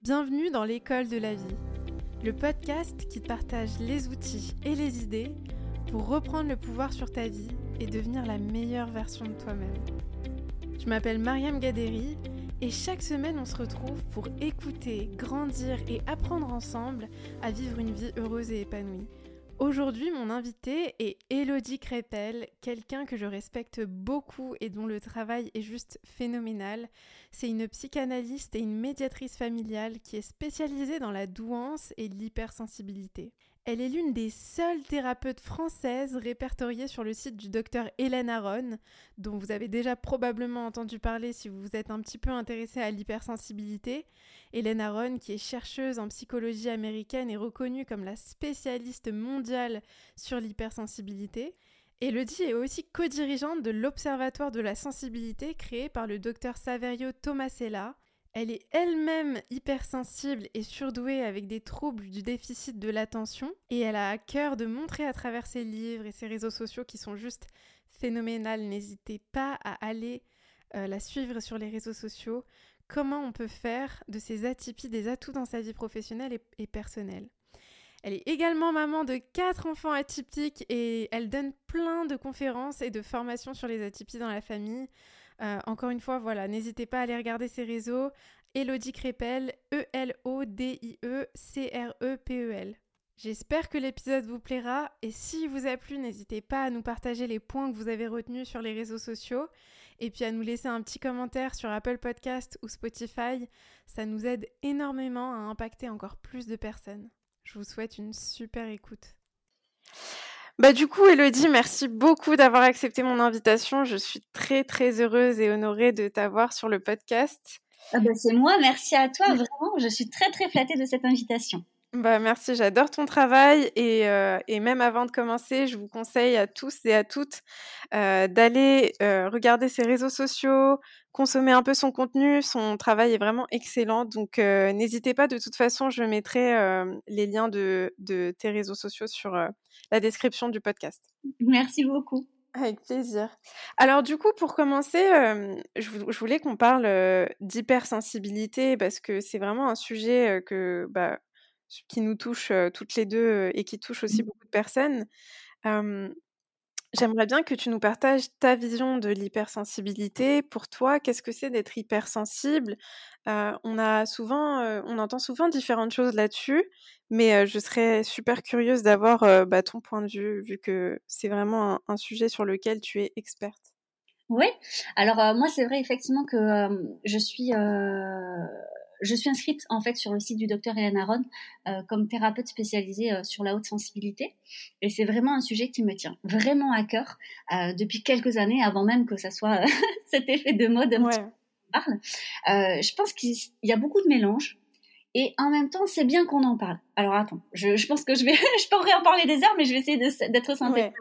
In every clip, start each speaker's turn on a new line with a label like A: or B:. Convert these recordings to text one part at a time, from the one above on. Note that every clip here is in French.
A: Bienvenue dans l'école de la vie, le podcast qui partage les outils et les idées pour reprendre le pouvoir sur ta vie et devenir la meilleure version de toi-même. Je m'appelle Mariam Gaderi et chaque semaine on se retrouve pour écouter, grandir et apprendre ensemble à vivre une vie heureuse et épanouie. Aujourd'hui, mon invité est Elodie Crépel, quelqu'un que je respecte beaucoup et dont le travail est juste phénoménal. C'est une psychanalyste et une médiatrice familiale qui est spécialisée dans la douance et l'hypersensibilité. Elle est l'une des seules thérapeutes françaises répertoriées sur le site du docteur Hélène Aron, dont vous avez déjà probablement entendu parler si vous vous êtes un petit peu intéressé à l'hypersensibilité. Hélène Aron, qui est chercheuse en psychologie américaine, est reconnue comme la spécialiste mondiale sur l'hypersensibilité. Elodie est aussi co-dirigeante de l'Observatoire de la sensibilité créé par le docteur Saverio Tomasella elle est elle-même hypersensible et surdouée avec des troubles du déficit de l'attention et elle a à cœur de montrer à travers ses livres et ses réseaux sociaux qui sont juste phénoménales. N'hésitez pas à aller euh, la suivre sur les réseaux sociaux. Comment on peut faire de ces atypies des atouts dans sa vie professionnelle et, et personnelle. Elle est également maman de quatre enfants atypiques et elle donne plein de conférences et de formations sur les atypies dans la famille. Euh, encore une fois, voilà, n'hésitez pas à aller regarder ses réseaux. Elodie Crépel, E-L-O-D-I-E-C-R-E-P-E-L. J'espère que l'épisode vous plaira et si vous a plu, n'hésitez pas à nous partager les points que vous avez retenus sur les réseaux sociaux et puis à nous laisser un petit commentaire sur Apple Podcast ou Spotify. Ça nous aide énormément à impacter encore plus de personnes. Je vous souhaite une super écoute. Bah du coup, Elodie, merci beaucoup d'avoir accepté mon invitation. Je suis très très heureuse et honorée de t'avoir sur le podcast.
B: Ah bah, c'est moi, merci à toi, vraiment. Je suis très très flattée de cette invitation.
A: Bah merci, j'adore ton travail et, euh, et, même avant de commencer, je vous conseille à tous et à toutes euh, d'aller euh, regarder ses réseaux sociaux, consommer un peu son contenu. Son travail est vraiment excellent, donc n'hésitez pas. De toute façon, je mettrai les liens de, de, tes réseaux sociaux sur la description du podcast.
B: Merci beaucoup.
A: Avec plaisir. Alors du coup, pour commencer, je, voulais qu'on parle d'hypersensibilité parce que c'est vraiment un sujet que, bah, qui nous touche toutes les deux et qui touche aussi mmh. beaucoup de personnes. J'aimerais bien que tu nous partages ta vision de l'hypersensibilité. Pour toi, qu'est-ce que c'est d'être hypersensible? On a souvent, on entend souvent différentes choses là-dessus, mais je serais super curieuse d'avoir bah, ton point de vue, vu que c'est vraiment un, sujet sur lequel tu es experte.
B: Oui, alors moi c'est vrai effectivement que je suis je suis inscrite en fait sur le site du docteur Hélène Aron euh, comme thérapeute spécialisée euh, sur la haute sensibilité et c'est vraiment un sujet qui me tient vraiment à cœur euh, depuis quelques années avant même que ça soit cet effet de mode ouais. parle. je pense qu'il y a beaucoup de mélanges et en même temps c'est bien qu'on en parle. Alors attends, je, je pense que je vais, je pourrais en parler des heures mais je vais essayer d'être synthétique.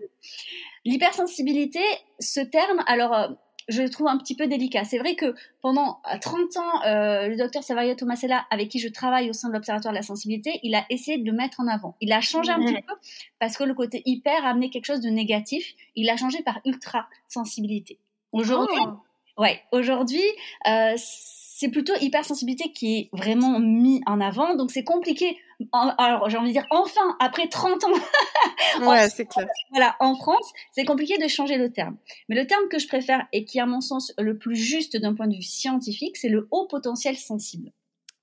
B: L'hypersensibilité, ce terme, alors je le trouve un petit peu délicat. C'est vrai que pendant 30 ans, euh, le docteur Savario Tomasella, avec qui je travaille au sein de l'Observatoire de la sensibilité, il a essayé de le mettre en avant. Il a changé un petit peu parce que le côté hyper a amené quelque chose de négatif. Il a changé par ultra sensibilité. Aujourd'hui, oh. ouais, aujourd'hui, euh, c'est plutôt hypersensibilité qui est vraiment mis en avant. Donc c'est compliqué. alors j'ai envie de dire enfin après 30 ans.
A: ouais, c'est clair.
B: Voilà, en France, c'est compliqué de changer le terme. Mais le terme que je préfère et qui à mon sens le plus juste d'un point de vue scientifique, c'est le haut potentiel sensible.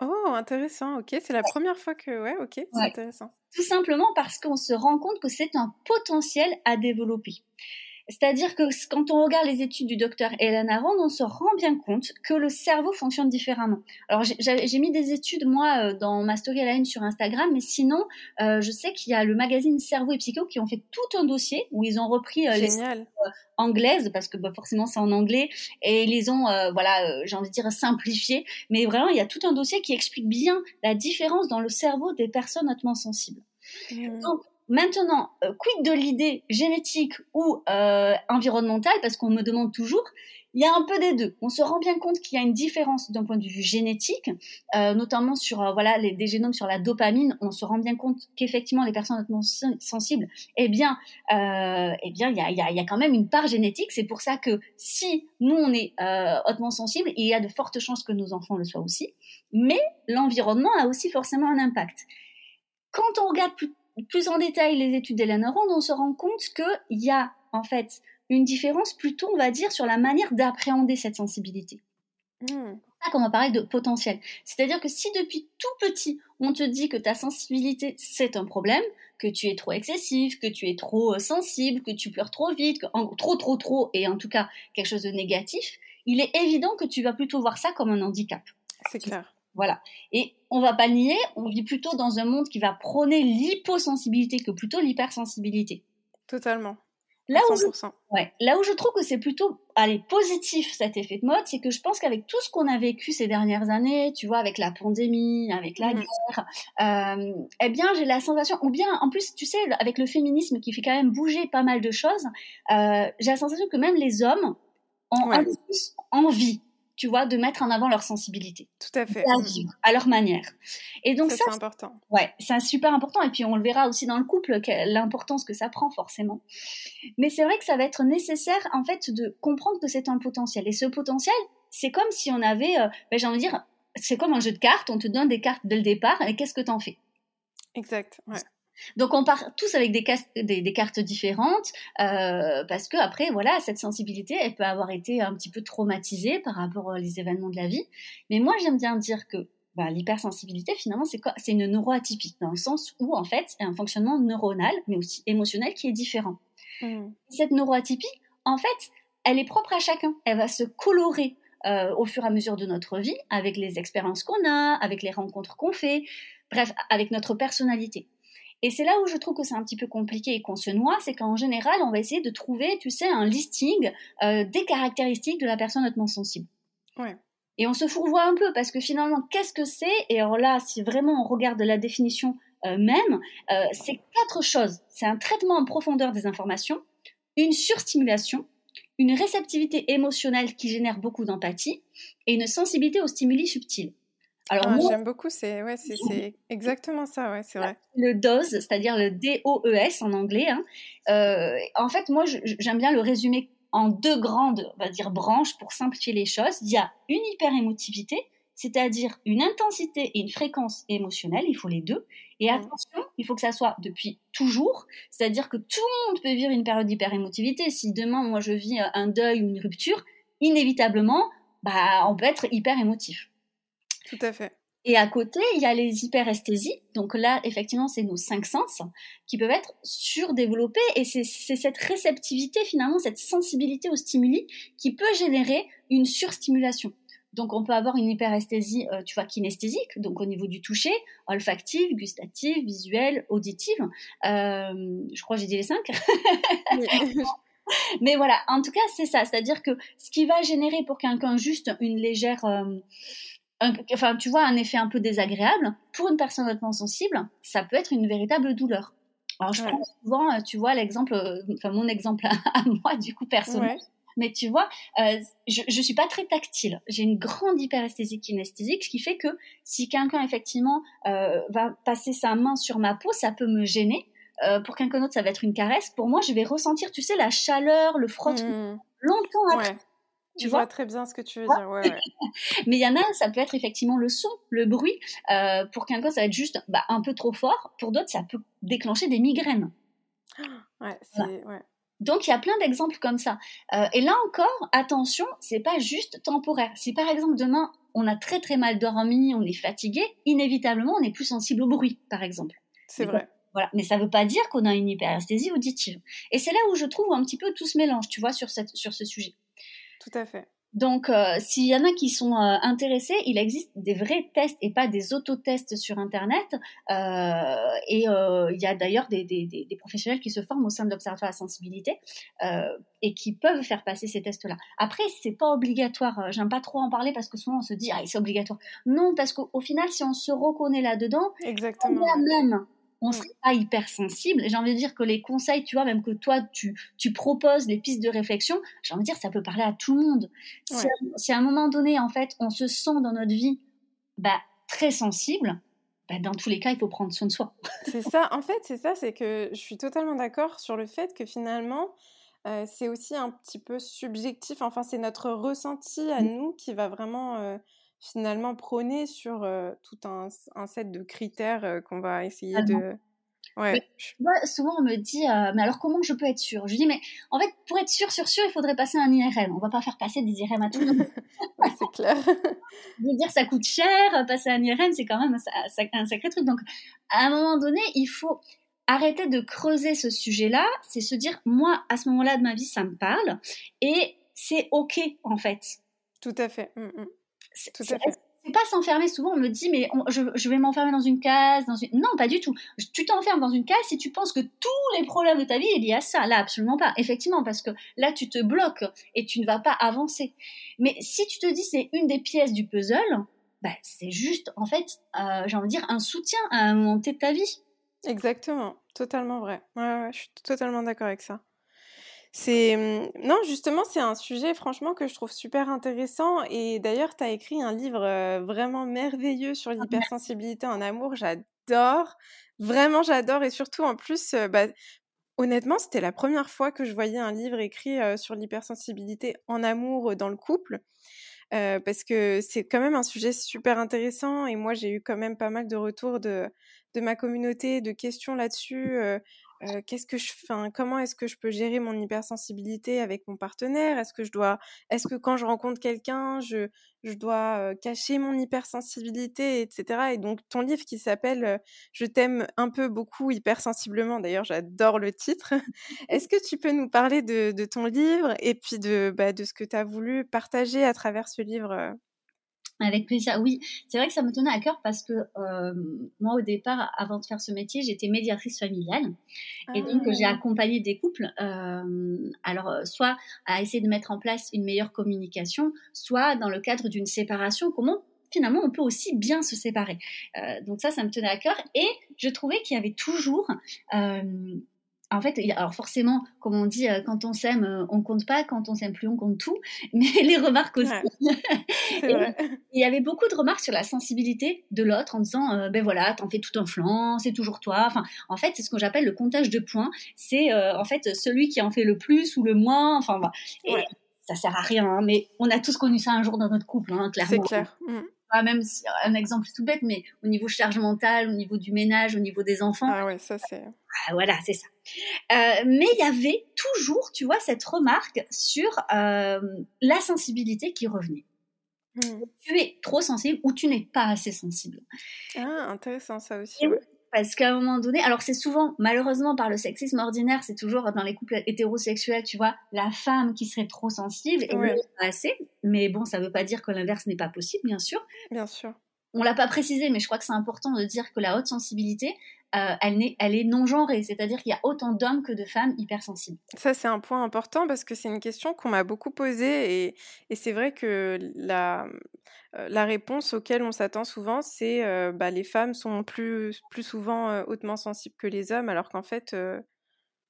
A: Oh, intéressant. Ok, c'est la première fois que ouais, ok, c'est intéressant.
B: Tout simplement parce qu'on se rend compte que c'est un potentiel à développer. C'est-à-dire que quand on regarde les études du docteur Hélène Aron, on se rend bien compte que le cerveau fonctionne différemment. Alors j'ai mis des études moi euh, dans ma story à la une sur Instagram, mais sinon euh, je sais qu'il y a le magazine Cerveau et Psycho qui ont fait tout un dossier où ils ont repris euh, les anglaises parce que bah, forcément c'est en anglais et ils les ont voilà j'ai envie de dire simplifié, mais vraiment il y a tout un dossier qui explique bien la différence dans le cerveau des personnes hautement sensibles. Mmh. Donc Maintenant, euh, quid de l'idée génétique ou euh, environnementale, parce qu'on me demande toujours, il y a un peu des deux. On se rend bien compte qu'il y a une différence d'un point de vue génétique, euh, notamment sur euh, voilà les, des génomes sur la dopamine. On se rend bien compte qu'effectivement les personnes hautement sensibles, eh bien, eh bien, il y a, quand même une part génétique. C'est pour ça que si nous on est hautement sensible, il y a de fortes chances que nos enfants le soient aussi. Mais l'environnement a aussi forcément un impact. Quand on regarde plus, plus en détail les études d'Hélène Rand, on se rend compte qu'il y a en fait une différence plutôt, on va dire, sur la manière d'appréhender cette sensibilité. Mmh. C'est ça qu'on va parler de potentiel. C'est-à-dire que si depuis tout petit, on te dit que ta sensibilité, c'est un problème, que tu es trop excessif, que tu es trop euh, sensible, que tu pleures trop vite, que, trop, trop, trop, et en tout cas quelque chose de négatif, il est évident que tu vas plutôt voir ça comme un handicap.
A: C'est clair.
B: Voilà. Et on va pas nier, on vit plutôt dans un monde qui va prôner l'hyposensibilité que plutôt l'hypersensibilité.
A: Totalement.
B: Là où, je, ouais, là où je trouve que c'est plutôt allez, positif cet effet de mode, c'est que je pense qu'avec tout ce qu'on a vécu ces dernières années, tu vois, avec la pandémie, avec la mmh. guerre, euh, eh bien, j'ai la sensation, ou bien, en plus, tu sais, avec le féminisme qui fait quand même bouger pas mal de choses, euh, j'ai la sensation que même les hommes ont un plus envie tu vois, de mettre en avant leur sensibilité.
A: Tout à fait.
B: À, leur manière. Et donc
A: ça,
B: ça
A: c'est important.
B: Ouais, c'est super important. Et puis on le verra aussi dans le couple, l'importance que ça prend forcément. Mais c'est vrai que ça va être nécessaire, en fait, de comprendre que c'est un potentiel. Et ce potentiel, c'est comme si on avait, euh, ben, j'ai envie de dire, c'est comme un jeu de cartes. On te donne des cartes dès le départ. Et qu'est-ce que tu en fais?
A: Exact. Ouais.
B: Donc on part tous avec des, des, cartes différentes euh, parce que après voilà cette sensibilité elle peut avoir été un petit peu traumatisée par rapport aux événements de la vie. Mais moi j'aime bien dire que bah, l'hypersensibilité finalement c'est c'est une neuroatypique dans le sens où en fait c'est un fonctionnement neuronal mais aussi émotionnel qui est différent. Mmh. Cette neuroatypie en fait elle est propre à chacun. Elle va se colorer euh, au fur et à mesure de notre vie avec les expériences qu'on a, avec les rencontres qu'on fait, bref avec notre personnalité. Et c'est là où je trouve que c'est un petit peu compliqué et qu'on se noie, c'est qu'en général, on va essayer de trouver, tu sais, un listing euh, des caractéristiques de la personne hautement sensible.
A: Ouais.
B: Et on se fourvoie un peu parce que finalement, qu'est-ce que c'est? Et alors là, si vraiment on regarde la définition euh, même, euh, c'est quatre choses. C'est un traitement en profondeur des informations, une surstimulation, une réceptivité émotionnelle qui génère beaucoup d'empathie et une sensibilité aux stimuli subtils.
A: Alors ah, j'aime beaucoup, c'est ouais, c'est exactement ça, ouais, c'est vrai.
B: Le DOS, c'est-à-dire le D-O-E-S en anglais. Hein. Euh, en fait, moi, j'aime bien le résumer en deux grandes, on va dire, branches pour simplifier les choses. Il y a une hyperémotivité, c'est-à-dire une intensité et une fréquence émotionnelle, il faut les deux. Et attention, il faut que ça soit depuis toujours, c'est-à-dire que tout le monde peut vivre une période d'hyperémotivité. Si demain, moi, je vis un deuil ou une rupture, inévitablement, bah, on peut être hyper émotif.
A: Tout à fait.
B: Et à côté, il y a les hyperesthésies. Donc là, effectivement, c'est nos cinq sens qui peuvent être surdéveloppés. Et c'est cette réceptivité, finalement, cette sensibilité aux stimuli qui peut générer une surstimulation. Donc on peut avoir une hyperesthésie, euh, tu vois, kinesthésique, donc au niveau du toucher, olfactive, gustative, visuelle, auditive. Euh, je crois que j'ai dit les cinq. Mais voilà, en tout cas, c'est ça. C'est-à-dire que ce qui va générer pour quelqu'un juste une légère... Euh, enfin, tu vois, un effet un peu désagréable, pour une personne hautement sensible, ça peut être une véritable douleur. Alors, je prends souvent, euh, tu vois, l'exemple, euh, enfin, mon exemple à, moi, du coup, personnel. Mais tu vois, euh, je, je suis pas très tactile. J'ai une grande hyperesthésie kinesthésique, ce qui fait que si quelqu'un effectivement va passer sa main sur ma peau, ça peut me gêner. pour quelqu'un d'autre, ça va être une caresse. Pour moi, je vais ressentir, tu sais, la chaleur, le frottement mmh. longtemps après.
A: Tu vois? très bien ce que tu veux dire. Ouais, ouais.
B: Mais il y en a, ça peut être effectivement le son, le bruit. Euh, pour quelqu'un, ça va être juste bah, un peu trop fort. Pour d'autres, ça peut déclencher des migraines.
A: Ouais, ouais.
B: Donc il y a plein d'exemples comme ça. Euh, et là encore, attention, c'est pas juste temporaire. Si par exemple demain on a très très mal dormi, on est fatigué, inévitablement on est plus sensible au bruit, par exemple.
A: C'est vrai.
B: Voilà. Mais ça ne veut pas dire qu'on a une hyperesthésie auditive. Et c'est là où je trouve un petit peu tout ce mélange, tu vois, sur, cette, sur ce sujet.
A: Tout à fait.
B: Donc, euh, s'il y en a qui sont euh, intéressés, il existe des vrais tests et pas des autotests sur Internet. Euh, et il y a d'ailleurs des, des, des, professionnels qui se forment au sein de l'Observatoire à la sensibilité et qui peuvent faire passer ces tests-là. Après, c'est pas obligatoire. J'aime pas trop en parler parce que souvent on se dit ah c'est obligatoire. Non, parce qu'au final, si on se reconnaît là-dedans,
A: exactement,
B: même on mm. serait pas hypersensible. J'ai envie de dire que les conseils, tu vois, même que toi, tu, tu proposes les pistes de réflexion, j'ai envie de dire, ça peut parler à tout le monde. Si, à, un moment donné, en fait, on se sent dans notre vie bah, très sensible, bah, dans tous les cas, il faut prendre soin de soi.
A: c'est ça, en fait, c'est ça, c'est que je suis totalement d'accord sur le fait que finalement, euh, c'est aussi un petit peu subjectif, enfin, c'est notre ressenti à mmh. nous qui va vraiment euh, finalement prôner sur euh, tout un, un, set de critères qu'on va essayer de
B: Ouais. Moi, souvent, on me dit, euh, mais alors comment je peux être sûre? Je dis, mais en fait, pour être sûr, sûr, sûr, il faudrait passer un IRM. On va pas faire passer des IRM à tout le monde.
A: c'est clair.
B: je veux dire, ça coûte cher, passer un IRM, c'est quand même un, sacré truc. Donc, à un moment donné, il faut arrêter de creuser ce sujet-là. C'est se dire, moi, à ce moment-là de ma vie, ça me parle. Et c'est OK, en fait.
A: Tout à fait. Mmh, mmh.
B: Tout à fait c'est pas s'enfermer. Souvent, on me dit, mais je, vais m'enfermer dans une case. Dans une... Non, pas du tout. Tu t'enfermes dans une case si tu penses que tous les problèmes de ta vie est lié à ça. Là, absolument pas. Effectivement, parce que là, tu te bloques et tu ne vas pas avancer. Mais si tu te dis, c'est une des pièces du puzzle, bah, c'est juste, en fait, euh, j'ai envie de dire, un soutien à un moment de ta vie.
A: Exactement. Totalement vrai. Ouais, ouais, je suis totalement d'accord avec ça. C'est mmh, non, justement, c'est un sujet franchement que je trouve super intéressant et d'ailleurs, tu as écrit un livre vraiment merveilleux sur ah, l'hypersensibilité en amour, j'adore. Vraiment, j'adore et surtout en plus bah, honnêtement, c'était la première fois que je voyais un livre écrit sur l'hypersensibilité en amour dans le couple. parce que c'est quand même un sujet super intéressant et moi j'ai eu quand même pas mal de retours de, de ma communauté, de questions là-dessus qu'est-ce que je fais comment est-ce que je peux gérer mon hypersensibilité avec mon partenaire? Est-ce que je dois est-ce que quand je rencontre quelqu'un, je, je dois cacher mon hypersensibilité, etc. Et donc ton livre qui s'appelle Je t'aime un peu beaucoup hypersensiblement, d'ailleurs j'adore le titre. est-ce que tu peux nous parler de, de ton livre et puis de, bah, de ce que tu as voulu partager à travers ce livre
B: avec plaisir. Oui, c'est vrai que ça me tenait à cœur parce que euh, moi, au départ, avant de faire ce métier, j'étais médiatrice familiale. Et donc, ah. j'ai accompagné des couples, euh, alors, euh, soit à essayer de mettre en place une meilleure communication, soit dans le cadre d'une séparation, comment finalement on peut aussi bien se séparer? donc ça, ça me tenait à cœur. Et je trouvais qu'il y avait toujours en fait, alors forcément, comme on dit, euh, quand on s'aime, euh, on compte pas, quand on s'aime plus, on compte tout, mais les remarques aussi. il y avait beaucoup de remarques sur la sensibilité de l'autre en disant, euh, ben voilà, t'en fais tout un flanc, c'est toujours toi. Enfin, en fait, c'est ce que j'appelle le comptage de points. C'est en fait celui qui en fait le plus ou le moins. Enfin, voilà. Et ça sert à rien, hein, mais on a tous connu ça un jour dans notre couple, hein, clairement.
A: C'est clair.
B: Même un exemple tout bête, mais au niveau charge mentale, au niveau du ménage, au niveau des enfants.
A: Ah ouais, ça c'est.
B: Ah, voilà, c'est ça. Euh, mais il y avait toujours, tu vois, cette remarque sur euh, la sensibilité qui revenait. Hmm. Tu es trop sensible ou tu n'es pas assez sensible.
A: Ah, intéressant ça aussi.
B: Parce qu'à un moment donné, alors c'est souvent, malheureusement, par le sexisme ordinaire, c'est toujours dans les couples hétérosexuels, tu vois, la femme qui serait trop sensible et pas assez. Mais bon, ça ne veut pas dire que l'inverse n'est pas possible, bien sûr.
A: Bien sûr.
B: On l'a pas précisé, mais je crois que c'est important de dire que la haute sensibilité, euh, elle, est, elle est non genrée, c'est-à-dire qu'il y a autant d'hommes que de femmes hypersensibles.
A: Ça, c'est un point important parce que c'est une question qu'on m'a beaucoup posée et, et c'est vrai que la, euh, la réponse auquel on s'attend souvent, c'est euh, bah, les femmes sont plus, plus souvent euh, hautement sensibles que les hommes, alors qu'en fait,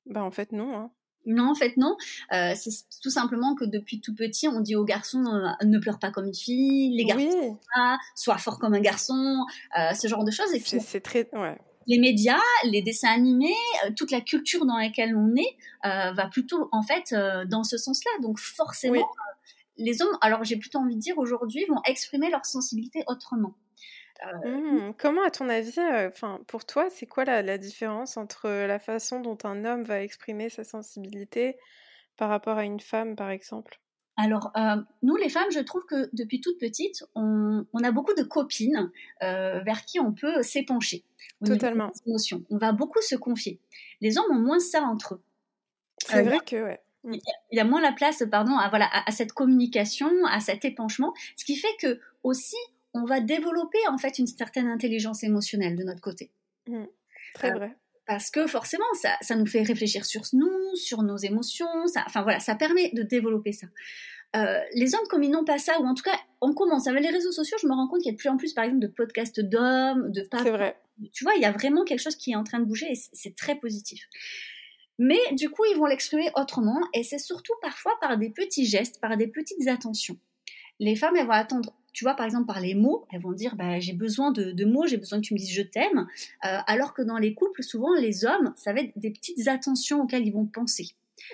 A: bah, en fait, non. Hein.
B: Non, en fait, non. c'est tout simplement que depuis tout petit, on dit aux garçons ne pleure pas comme une fille, les garçons soient forts comme un garçon, ce genre de choses.
A: C'est très.
B: Les médias, les dessins animés, toute la culture dans laquelle on est va plutôt, en fait, dans ce sens-là. Donc, forcément, les hommes, alors j'ai plutôt envie de dire aujourd'hui, vont exprimer leur sensibilité autrement.
A: Euh, mmh, comment, à ton avis, euh, enfin pour toi, c'est quoi la, différence entre la façon dont un homme va exprimer sa sensibilité par rapport à une femme, par exemple?
B: Alors, euh, nous, les femmes, je trouve que depuis toute petite, on, a beaucoup de copines vers qui on peut s'épancher.
A: Totalement.
B: On va beaucoup se confier. Les hommes ont moins ça entre eux.
A: C'est vrai que, ouais
B: il y a moins la place, pardon, à, voilà, à, cette communication, à cet épanchement, ce qui fait que aussi on va développer en fait une certaine intelligence émotionnelle de notre côté.
A: Mmh. très euh, vrai.
B: Parce que forcément, ça, ça, nous fait réfléchir sur nous, sur nos émotions. Ça, enfin voilà, ça permet de développer ça. euh, les hommes, comme ils n'ont pas ça, ou en tout cas, on commence. Avec les réseaux sociaux, je me rends compte qu'il y a de plus en plus, par exemple, de podcasts d'hommes, de
A: C'est vrai.
B: Tu vois, il y a vraiment quelque chose qui est en train de bouger et c'est très positif. Mais du coup, ils vont l'exprimer autrement et c'est surtout parfois par des petits gestes, par des petites attentions. Les femmes, elles vont attendre tu vois, par exemple, par les mots, elles vont dire bah, j'ai besoin de, mots, j'ai besoin que tu me dises je t'aime. Euh, alors que dans les couples, souvent, les hommes, ça va être des petites attentions auxquelles ils vont penser.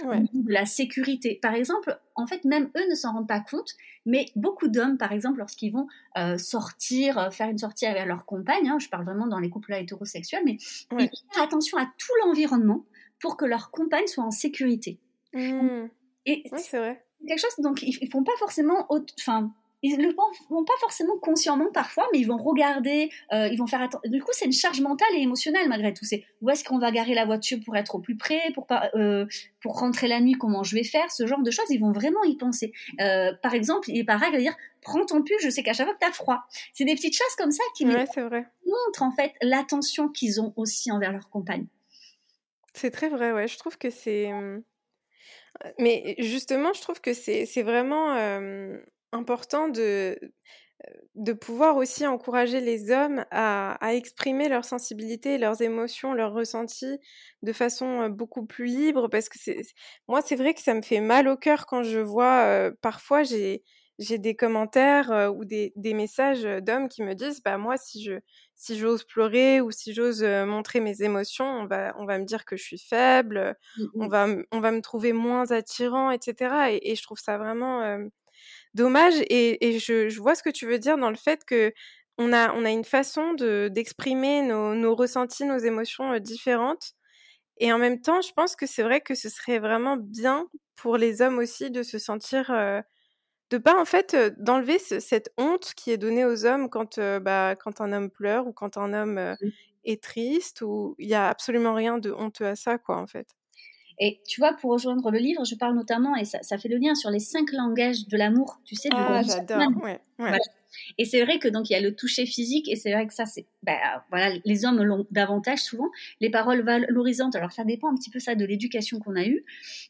B: De la sécurité. Par exemple, en fait, même eux ne s'en rendent pas compte, mais beaucoup d'hommes, par exemple, lorsqu'ils vont euh, sortir, euh, faire une sortie avec leur compagne, hein, je parle vraiment dans les couples hétérosexuels, mais ils font attention à tout l'environnement pour que leur compagne soit en sécurité.
A: Mmh. Et c'est vrai.
B: Quelque chose, donc ils, ils font pas forcément, enfin, ils ne le font pas forcément consciemment parfois, mais ils vont regarder, euh, ils vont faire attention. Du coup, c'est une charge mentale et émotionnelle malgré tout. C'est où est-ce qu'on va garer la voiture pour être au plus près, pour pas, euh, pour rentrer la nuit, comment je vais faire, ce genre de choses. Ils vont vraiment y penser. Euh, par exemple, il est pareil de dire prends ton pull, je sais qu'à chaque fois que t'as froid. C'est des petites choses comme ça qui
A: ouais, vrai.
B: montrent en fait l'attention qu'ils ont aussi envers leur compagne.
A: C'est très vrai, ouais. Je trouve que c'est. Mais justement, je trouve que c'est vraiment important de, de pouvoir aussi encourager les hommes à, à, exprimer leur sensibilité, leurs émotions, leurs ressentis de façon beaucoup plus libre parce que moi c'est vrai que ça me fait mal au cœur quand je vois parfois j'ai j'ai des commentaires ou des, des messages d'hommes qui me disent bah moi si je si j'ose pleurer ou si j'ose montrer mes émotions on va on va me dire que je suis faible mmh on va on va me trouver moins attirant etc et, et je trouve ça vraiment dommage. Et, je, vois ce que tu veux dire dans le fait que on a, on a une façon d'exprimer nos, ressentis, nos émotions différentes. Et en même temps, je pense que c'est vrai que ce serait vraiment bien pour les hommes aussi de se sentir, de pas en fait d'enlever cette honte qui est donnée aux hommes quand, bah, quand un homme pleure ou quand un homme mmh. est triste. Ou il y a absolument rien de honteux à ça, quoi, en fait.
B: Et tu vois, pour rejoindre le livre, je parle notamment, et ça, fait le lien sur les cinq langages de l'amour, tu sais.
A: Ah, j'adore, ouais,
B: Et c'est vrai que donc il y a le toucher physique, et c'est vrai que ça, c'est, ben, voilà, les hommes l'ont davantage souvent. Les paroles valorisantes, alors ça dépend un petit peu ça de l'éducation qu'on a eue.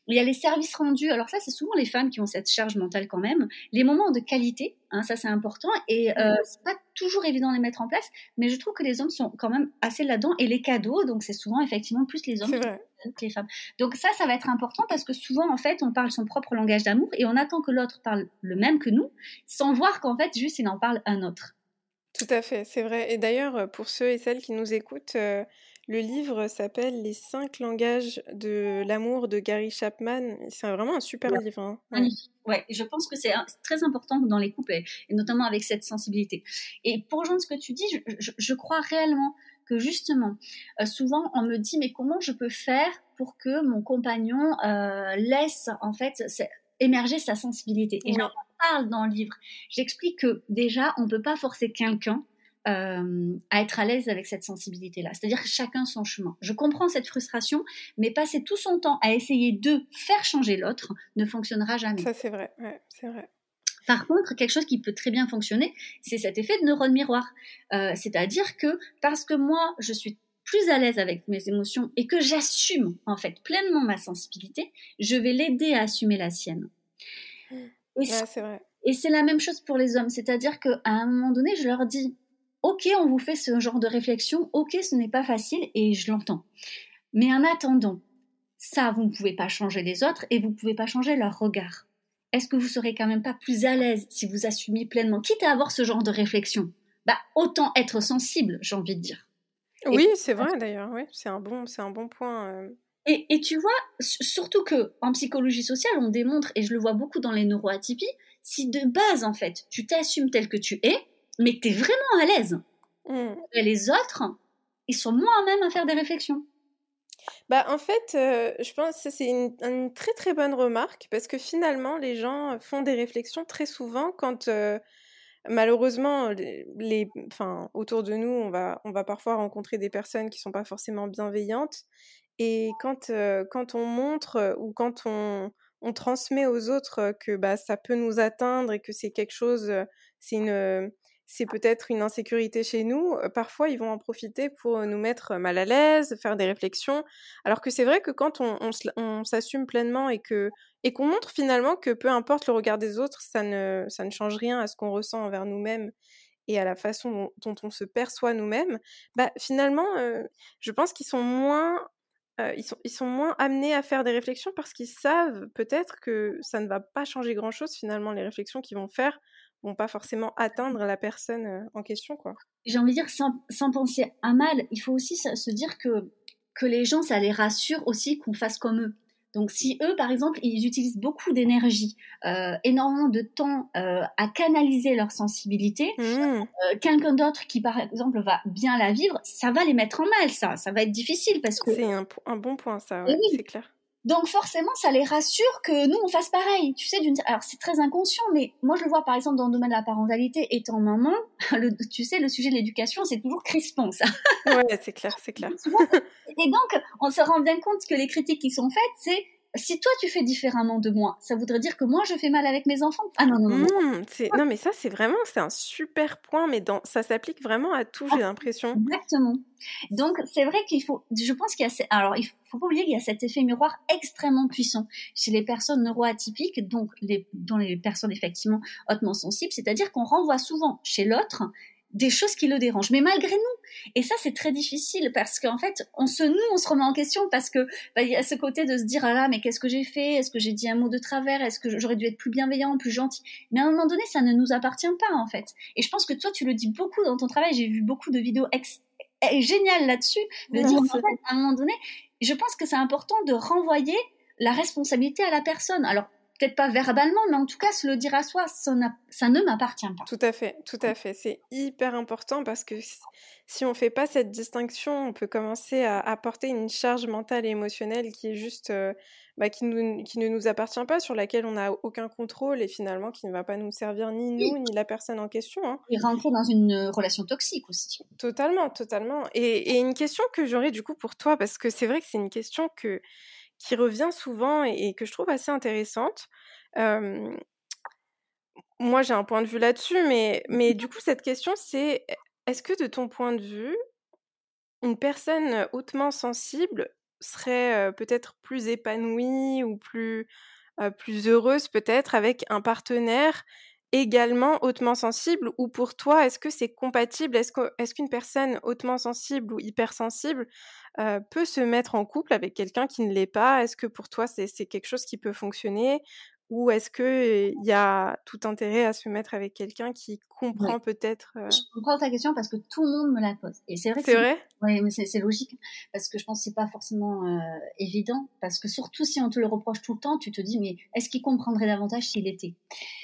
B: Il y a les services rendus, alors ça, c'est souvent les femmes qui ont cette charge mentale quand même. Les moments de qualité, hein, ça c'est important, et euh, c'est pas toujours évident de les mettre en place, mais je trouve que les hommes sont quand même assez là-dedans. Et les cadeaux, donc c'est souvent effectivement plus les hommes.
A: Vrai
B: les femmes. Donc ça, ça va être important parce que souvent, en fait, on parle son propre langage d'amour et on attend que l'autre parle le même que nous, sans voir qu'en fait, juste, il en parle un autre.
A: Tout à fait, c'est vrai. Et d'ailleurs, euh, pour ceux et celles qui nous écoutent, euh, le livre s'appelle Les cinq langages de l'amour de Gary Chapman. C'est vraiment un super livre. Hein.
B: Ouais. je pense que c'est très important dans les couples et, notamment avec cette sensibilité. Et pour rejoindre ce que tu dis, je crois réellement que justement, euh, souvent on me dit mais comment je peux faire pour que mon compagnon euh, laisse en fait émerger sa sensibilité? Et j'en parle dans le livre. J'explique que déjà on peut pas forcer quelqu'un euh, à être à l'aise avec cette sensibilité-là. C'est-à-dire chacun son chemin. Je comprends cette frustration, mais passer tout son temps à essayer de faire changer l'autre ne fonctionnera jamais.
A: Ça c'est vrai, ouais, c'est vrai.
B: Par contre, quelque chose qui peut très bien fonctionner, c'est cet effet de neurone miroir. Euh, c'est-à-dire que parce que moi, je suis plus à l'aise avec mes émotions et que j'assume en fait pleinement ma sensibilité, je vais l'aider à assumer la sienne.
A: Et c'est vrai.
B: Et c'est la même chose pour les hommes, c'est-à-dire qu'à un moment donné, je leur dis, ok, on vous fait ce genre de réflexion, ok, ce n'est pas facile et je l'entends. Mais en attendant, ça, vous ne pouvez pas changer les autres et vous ne pouvez pas changer leur regard est-ce que vous serez quand même pas plus à l'aise si vous assumez pleinement, quitte à avoir ce genre de réflexion? Bah autant être sensible, j'ai envie de dire.
A: Oui, c'est vrai d'ailleurs. Oui, c'est un bon, c'est un bon point. Euh.
B: Et, tu vois, surtout que en psychologie sociale, on démontre, et je le vois beaucoup dans les neuroatypies, si de base en fait, tu t'assumes tel que tu es, mais que tu es vraiment à l'aise, mmh. les autres, ils sont moins à même à faire des réflexions.
A: Bah, en fait, euh, je pense que c'est une, très très bonne remarque parce que finalement, les gens font des réflexions très souvent quand euh, malheureusement, les, autour de nous, on va, on va parfois rencontrer des personnes qui sont pas forcément bienveillantes. Et quand, euh, quand on montre ou quand on, on transmet aux autres que bah, ça peut nous atteindre et que c'est quelque chose, c'est une c'est peut-être une insécurité chez nous, parfois ils vont en profiter pour nous mettre mal à l'aise, faire des réflexions. Alors que c'est vrai que quand on, s'assume pleinement et qu'on montre finalement que peu importe le regard des autres, ça ne, change rien à ce qu'on ressent envers nous-mêmes et à la façon dont, on se perçoit nous-mêmes, bah, finalement, je pense qu'ils sont moins ils sont moins amenés à faire des réflexions parce qu'ils savent peut-être que ça ne va pas changer grand-chose finalement, les réflexions qu'ils vont faire vont pas forcément atteindre la personne en question. quoi.
B: J'ai envie de dire, sans, penser à mal, il faut aussi se dire que, que les gens, ça les rassure aussi qu'on fasse comme eux. Donc si eux, par exemple, ils utilisent beaucoup d'énergie, euh, énormément de temps euh, à canaliser leur sensibilité, mmh. euh, quelqu'un d'autre qui, par exemple, va bien la vivre, ça va les mettre en mal, ça. Ça va être difficile parce que...
A: C'est un, un, bon point, ça, oui. c'est clair.
B: Donc forcément, ça les rassure que nous, on fasse pareil. Tu sais, d'une... alors c'est très inconscient, mais moi je le vois par exemple dans le domaine de la parentalité, étant maman, le, tu sais, le sujet de l'éducation, c'est toujours crispant, ça.
A: ouais, c'est clair, c'est clair.
B: Et donc, on se rend bien compte que les critiques qui sont faites, c'est si toi tu fais différemment de moi, ça voudrait dire que moi je fais mal avec mes enfants?
A: Ah non non non. Mmh, non mais ça c'est vraiment c'est un super point, mais dans ça s'applique vraiment à tout, j'ai l'impression.
B: Exactement. Donc c'est vrai qu'il faut, je pense qu'il y a, alors il faut pas oublier qu'il y a cet effet miroir extrêmement puissant chez les personnes neuroatypiques, donc les, dans les personnes effectivement hautement sensibles, c'est-à-dire qu'on renvoie souvent chez l'autre des choses qui le dérangent, mais malgré nous. Et ça, c'est très difficile parce qu'en fait, on se nous, on se remet en question parce que bah, il y a ce côté de se dire ah là, mais qu'est-ce que j'ai fait? Est-ce que j'ai dit un mot de travers? Est-ce que j'aurais dû être plus bienveillant, plus gentil? Mais à un moment donné, ça ne nous appartient pas en fait. Et je pense que toi, tu le dis beaucoup dans ton travail. J'ai vu beaucoup de vidéos ex géniales là-dessus, de dire en fait, à un moment donné, je pense que c'est important de renvoyer la responsabilité à la personne. Alors peut-être pas verbalement, mais en tout cas se le dire à soi, ça, ça ne m'appartient pas.
A: Tout à fait, tout à fait. C'est hyper important parce que si on fait pas cette distinction, on peut commencer à apporter une charge mentale et émotionnelle qui est juste, euh, bah, qui, qui, ne nous appartient pas, sur laquelle on n'a aucun contrôle et finalement qui ne va pas nous servir ni nous ni la personne en question. Hein.
B: Et rentrer dans une relation toxique aussi.
A: Totalement, totalement. Et, et une question que j'aurais du coup pour toi, parce que c'est vrai que c'est une question que qui revient souvent et, que je trouve assez intéressante. moi, j'ai un point de vue là-dessus, mais, mais du coup, cette question, c'est est-ce que de ton point de vue, une personne hautement sensible serait peut-être plus épanouie ou plus, plus heureuse peut-être avec un partenaire également hautement sensible ou pour toi, est-ce que c'est compatible? Est-ce qu'une personne hautement sensible ou hypersensible euh, peut se mettre en couple avec quelqu'un qui ne l'est pas? Est-ce que pour toi, c'est quelque chose qui peut fonctionner? Ou est-ce qu'il y a tout intérêt à se mettre avec quelqu'un qui comprend peut-être
B: Je comprends ta question parce que tout le monde me la pose. Et c'est vrai
A: C'est vrai?
B: Oui, mais c'est logique. Parce que je pense que c'est pas forcément évident. Parce que surtout si on te le reproche tout le temps, tu te dis, mais est-ce qu'il comprendrait davantage s'il était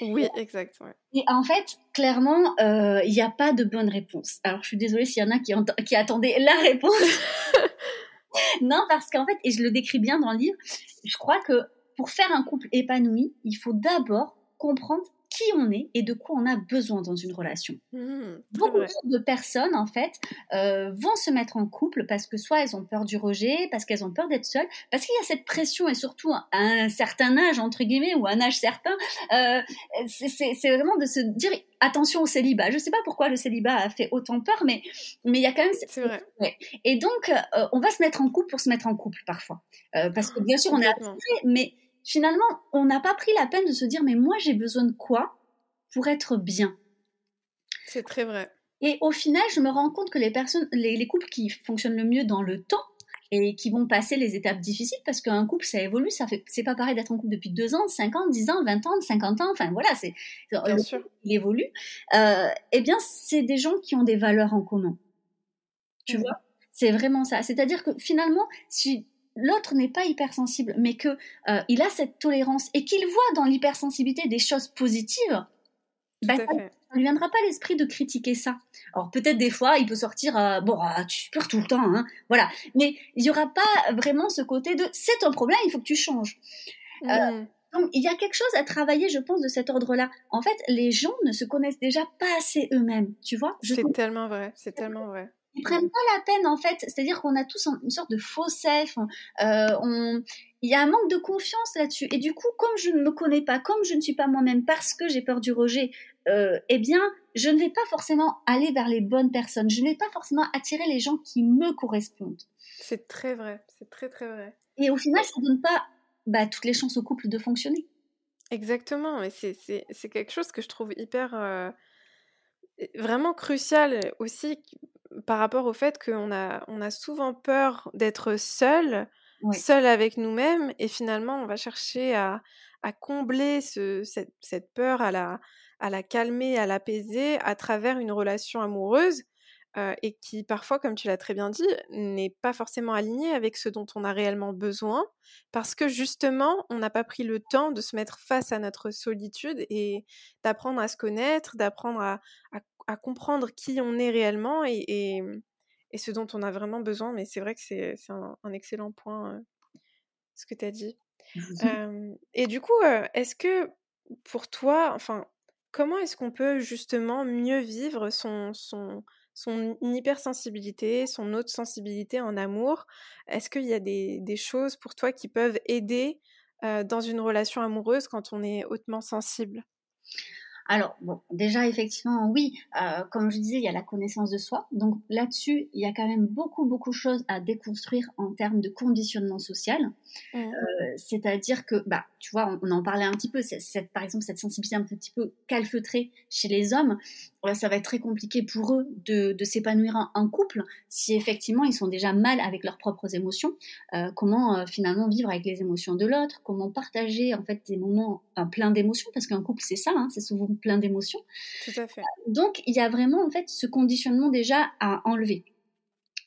A: Oui, exact.
B: Et en fait, clairement, il n'y a pas de bonne réponse. Alors, je suis désolée s'il y en a qui, qui attendaient la réponse. non, parce qu'en fait, et je le décris bien dans le livre, je crois que pour faire un couple épanoui, il faut d'abord comprendre qui on est et de quoi on a besoin dans une relation. Mmh, Beaucoup de personnes, en fait, euh, vont se mettre en couple parce que soit elles ont peur du rejet, parce qu'elles ont peur d'être seules, parce qu'il y a cette pression et surtout à un certain âge, entre guillemets, ou un âge certain, euh, c'est vraiment de se dire attention au célibat. Je ne sais pas pourquoi le célibat a fait autant peur, mais mais il y a quand même.
A: C'est vrai.
B: Et donc, euh, on va se mettre en couple pour se mettre en couple parfois, parce que bien sûr on est attiré, mais finalement, on n'a pas pris la peine de se dire, mais moi, j'ai besoin de quoi pour être bien?
A: C'est très vrai.
B: Et au final, je me rends compte que les personnes, les, couples qui fonctionnent le mieux dans le temps et qui vont passer les étapes difficiles, parce qu'un couple, ça évolue, ça fait, c'est pas pareil d'être en couple depuis 2 ans, 5 ans, 10 ans, 20 ans, 50 ans, enfin voilà, c'est,
A: sûr.
B: il évolue. Euh, eh bien, c'est des gens qui ont des valeurs en commun. Tu mmh. vois? C'est vraiment ça. C'est-à-dire que finalement, si l'autre n'est pas hypersensible, mais que euh, il a cette tolérance et qu'il voit dans l'hypersensibilité des choses positives, bah, ça ne lui viendra pas l'esprit de critiquer ça. Alors peut-être des fois, il peut sortir, euh, bon, ah, tu pleures tout le temps, hein, voilà. Mais il n'y aura pas vraiment ce côté de c'est un problème, il faut que tu changes. Euh, mmh. donc il y a quelque chose à travailler, je pense, de cet ordre-là. En fait, les gens ne se connaissent déjà pas assez eux-mêmes, tu vois.
A: C'est tellement vrai, c'est tellement vrai
B: Ils prennent pas la peine en fait. C'est-à-dire qu'on a tous une sorte de faux self. Euh, on... Il y a un manque de confiance là-dessus. Et du coup, comme je ne me connais pas, comme je ne suis pas moi-même, parce que j'ai peur du rejet, euh, eh bien, je ne vais pas forcément aller vers les bonnes personnes. Je ne vais pas forcément attirer les gens qui me correspondent.
A: C'est très vrai. C'est très très vrai.
B: Et au final, ça ne donne pas bah, toutes les chances au couple de fonctionner.
A: Exactement, mais c'est quelque chose que je trouve hyper euh, vraiment crucial aussi par rapport au fait qu'on a, on a souvent peur d'être seul, seul avec nous-mêmes, et finalement on va chercher à, à combler ce, cette, cette, peur, à la, à la calmer, à l'apaiser à travers une relation amoureuse et qui parfois, comme tu l'as très bien dit, n'est pas forcément aligné avec ce dont on a réellement besoin, parce que justement, on n'a pas pris le temps de se mettre face à notre solitude et d'apprendre à se connaître, d'apprendre à, à, comprendre qui on est réellement et, et, et, ce dont on a vraiment besoin. Mais c'est vrai que c'est un, un, excellent point, ce que tu as dit. et du coup, est-ce que pour toi, enfin, comment est-ce qu'on peut justement mieux vivre son, son, son hypersensibilité, son autre sensibilité en amour. Est-ce qu'il y a des, choses pour toi qui peuvent aider dans une relation amoureuse quand on est hautement sensible?
B: Alors, bon, déjà, effectivement, oui, comme je disais, il y a la connaissance de soi. Donc là-dessus, il y a quand même beaucoup, beaucoup de choses à déconstruire en termes de conditionnement social. Mmh. Euh, c'est-à-dire que, bah, tu vois, on, en parlait un petit peu, cette, par exemple, cette sensibilité un petit peu calfeutrée chez les hommes, ça va être très compliqué pour eux de, s'épanouir en, couple si effectivement ils sont déjà mal avec leurs propres émotions. Euh, comment finalement vivre avec les émotions de l'autre Comment partager en fait des moments pleins d'émotions Parce qu'un couple, c'est ça, hein, c'est souvent plein d'émotions.
A: Tout à fait.
B: Donc, il y a vraiment, en fait, ce conditionnement déjà à enlever.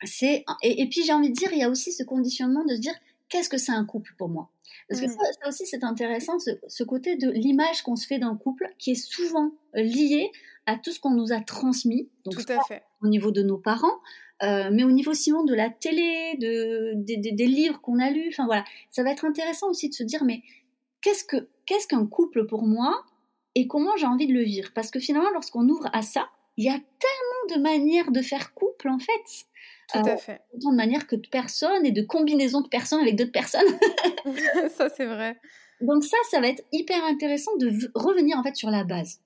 B: C'est, et, puis, j'ai envie de dire, il y a aussi ce conditionnement de se dire, qu'est-ce que c'est un couple pour moi? Parce que ça, aussi, c'est intéressant, ce, côté de l'image qu'on se fait d'un couple qui est souvent lié à tout ce qu'on nous a transmis.
A: Donc, tout à fait.
B: Au niveau de nos parents, euh, mais au niveau sinon de la télé, de, des livres qu'on a lus, enfin voilà, ça va être intéressant aussi de se dire, mais qu'est-ce que qu'est-ce qu'un couple pour moi et comment j'ai envie de le vivre? Parce que finalement, lorsqu'on ouvre à ça, il y a tellement de manières de faire couple, en fait.
A: Tout à euh, fait.
B: Autant de manières que de personnes et de combinaisons de personnes avec d'autres personnes.
A: ça, c'est vrai.
B: Donc ça, ça va être hyper intéressant de revenir, en fait, sur la base.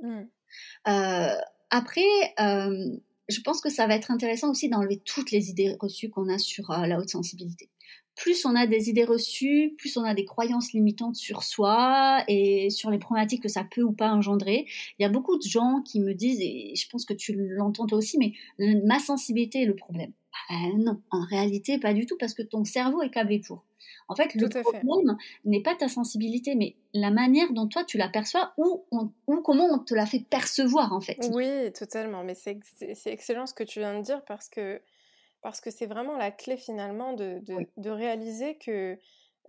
B: Mmh. Euh, après, euh, je pense que ça va être intéressant aussi d'enlever toutes les idées reçues qu'on a sur la haute sensibilité plus on a des idées reçues, plus on a des croyances limitantes sur soi et sur les problématiques que ça peut ou pas engendrer. Il y a beaucoup de gens qui me disent, et je pense que tu l'entends toi aussi, mais ma sensibilité est le problème. Ben non, en réalité, pas du tout, parce que ton cerveau est câblé pour. En fait, le problème n'est pas ta sensibilité, mais la manière dont toi tu l'aperçois ou, ou comment on te l'a fait percevoir, en fait.
A: Oui, totalement. Mais c'est excellent ce que tu viens de dire parce que parce que c'est vraiment la clé finalement de, de, réaliser que